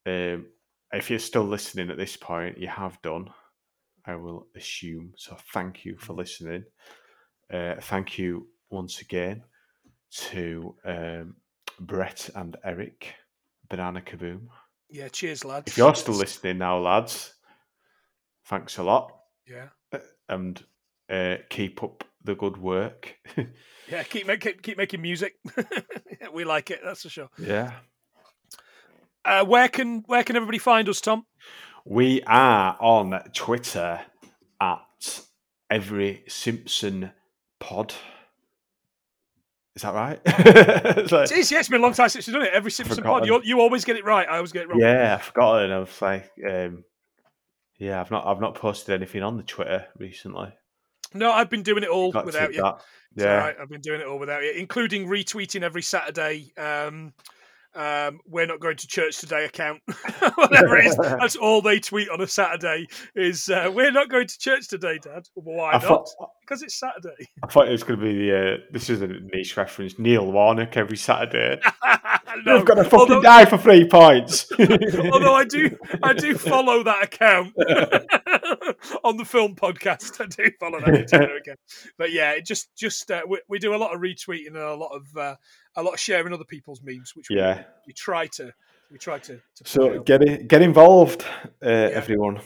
Um, if you're still listening at this point, you have done. I will assume. So, thank you for listening. Uh, thank you once again to um, Brett and Eric, Banana Kaboom. yeah. Cheers, lads. If you're still listening now, lads, thanks a lot, Yeah. and uh, keep up the good work. Yeah, keep make, keep, keep making music. we like it, that's for sure. yeah. Uh, where can where can everybody find us, Tom? We are on Twitter at Every Simpson Pod. Is that right? It's like- It is, yeah, it's been a long time since you've done it. Every Simpson pod, you, you always get it right. I always get it wrong. yeah, I forgot it. I was like, um, yeah, I've not, I've not posted anything on the Twitter recently. No, I've been doing it all Got without you. that. Yeah, right, I've been doing it all without you, including retweeting every Saturday um, um, "We're not going to church today" account, whatever it is. That's all they tweet on a Saturday. Is uh, "We're not going to church today, Dad." Why I not? Because it's Saturday. I thought it was going to be the. Uh, this is a niche reference. Neil Warnock every Saturday. no, You've got to fucking although, die for three points. although I do, I do follow that account on the film podcast. I do follow that account. But yeah, it just, just uh, we, we do a lot of retweeting and a lot of, uh, a lot of sharing other people's memes, which yeah. we try to, we try to. to So get it, get involved, uh, everyone,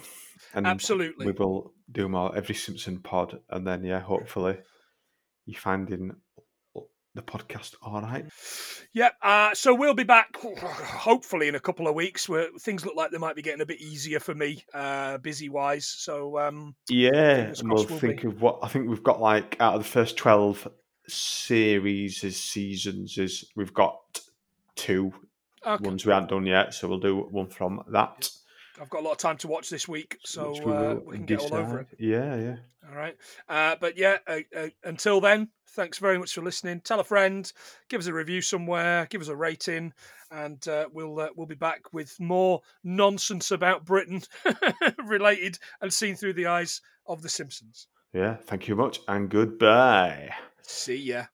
and Absolutely. we will do more every Simpson pod, and then yeah, hopefully you finding the podcast all right. Yeah, uh, so we'll be back hopefully in a couple of weeks where things look like they might be getting a bit easier for me, uh, busy wise. So um, Yeah, and we'll we'll think be. of what I think we've got like out of the first twelve series as seasons is we've got two okay. ones we haven't done yet, so we'll do one from that. I've got a lot of time to watch this week, so we uh, we can get all over it. Yeah, yeah. All right. Uh, but yeah, uh, uh, until then, thanks very much for listening. Tell a friend, give us a review somewhere, give us a rating, and uh, we'll uh, we'll be back with more nonsense about Britain related and seen through the eyes of the Simpsons. Yeah, thank you much and goodbye. See ya.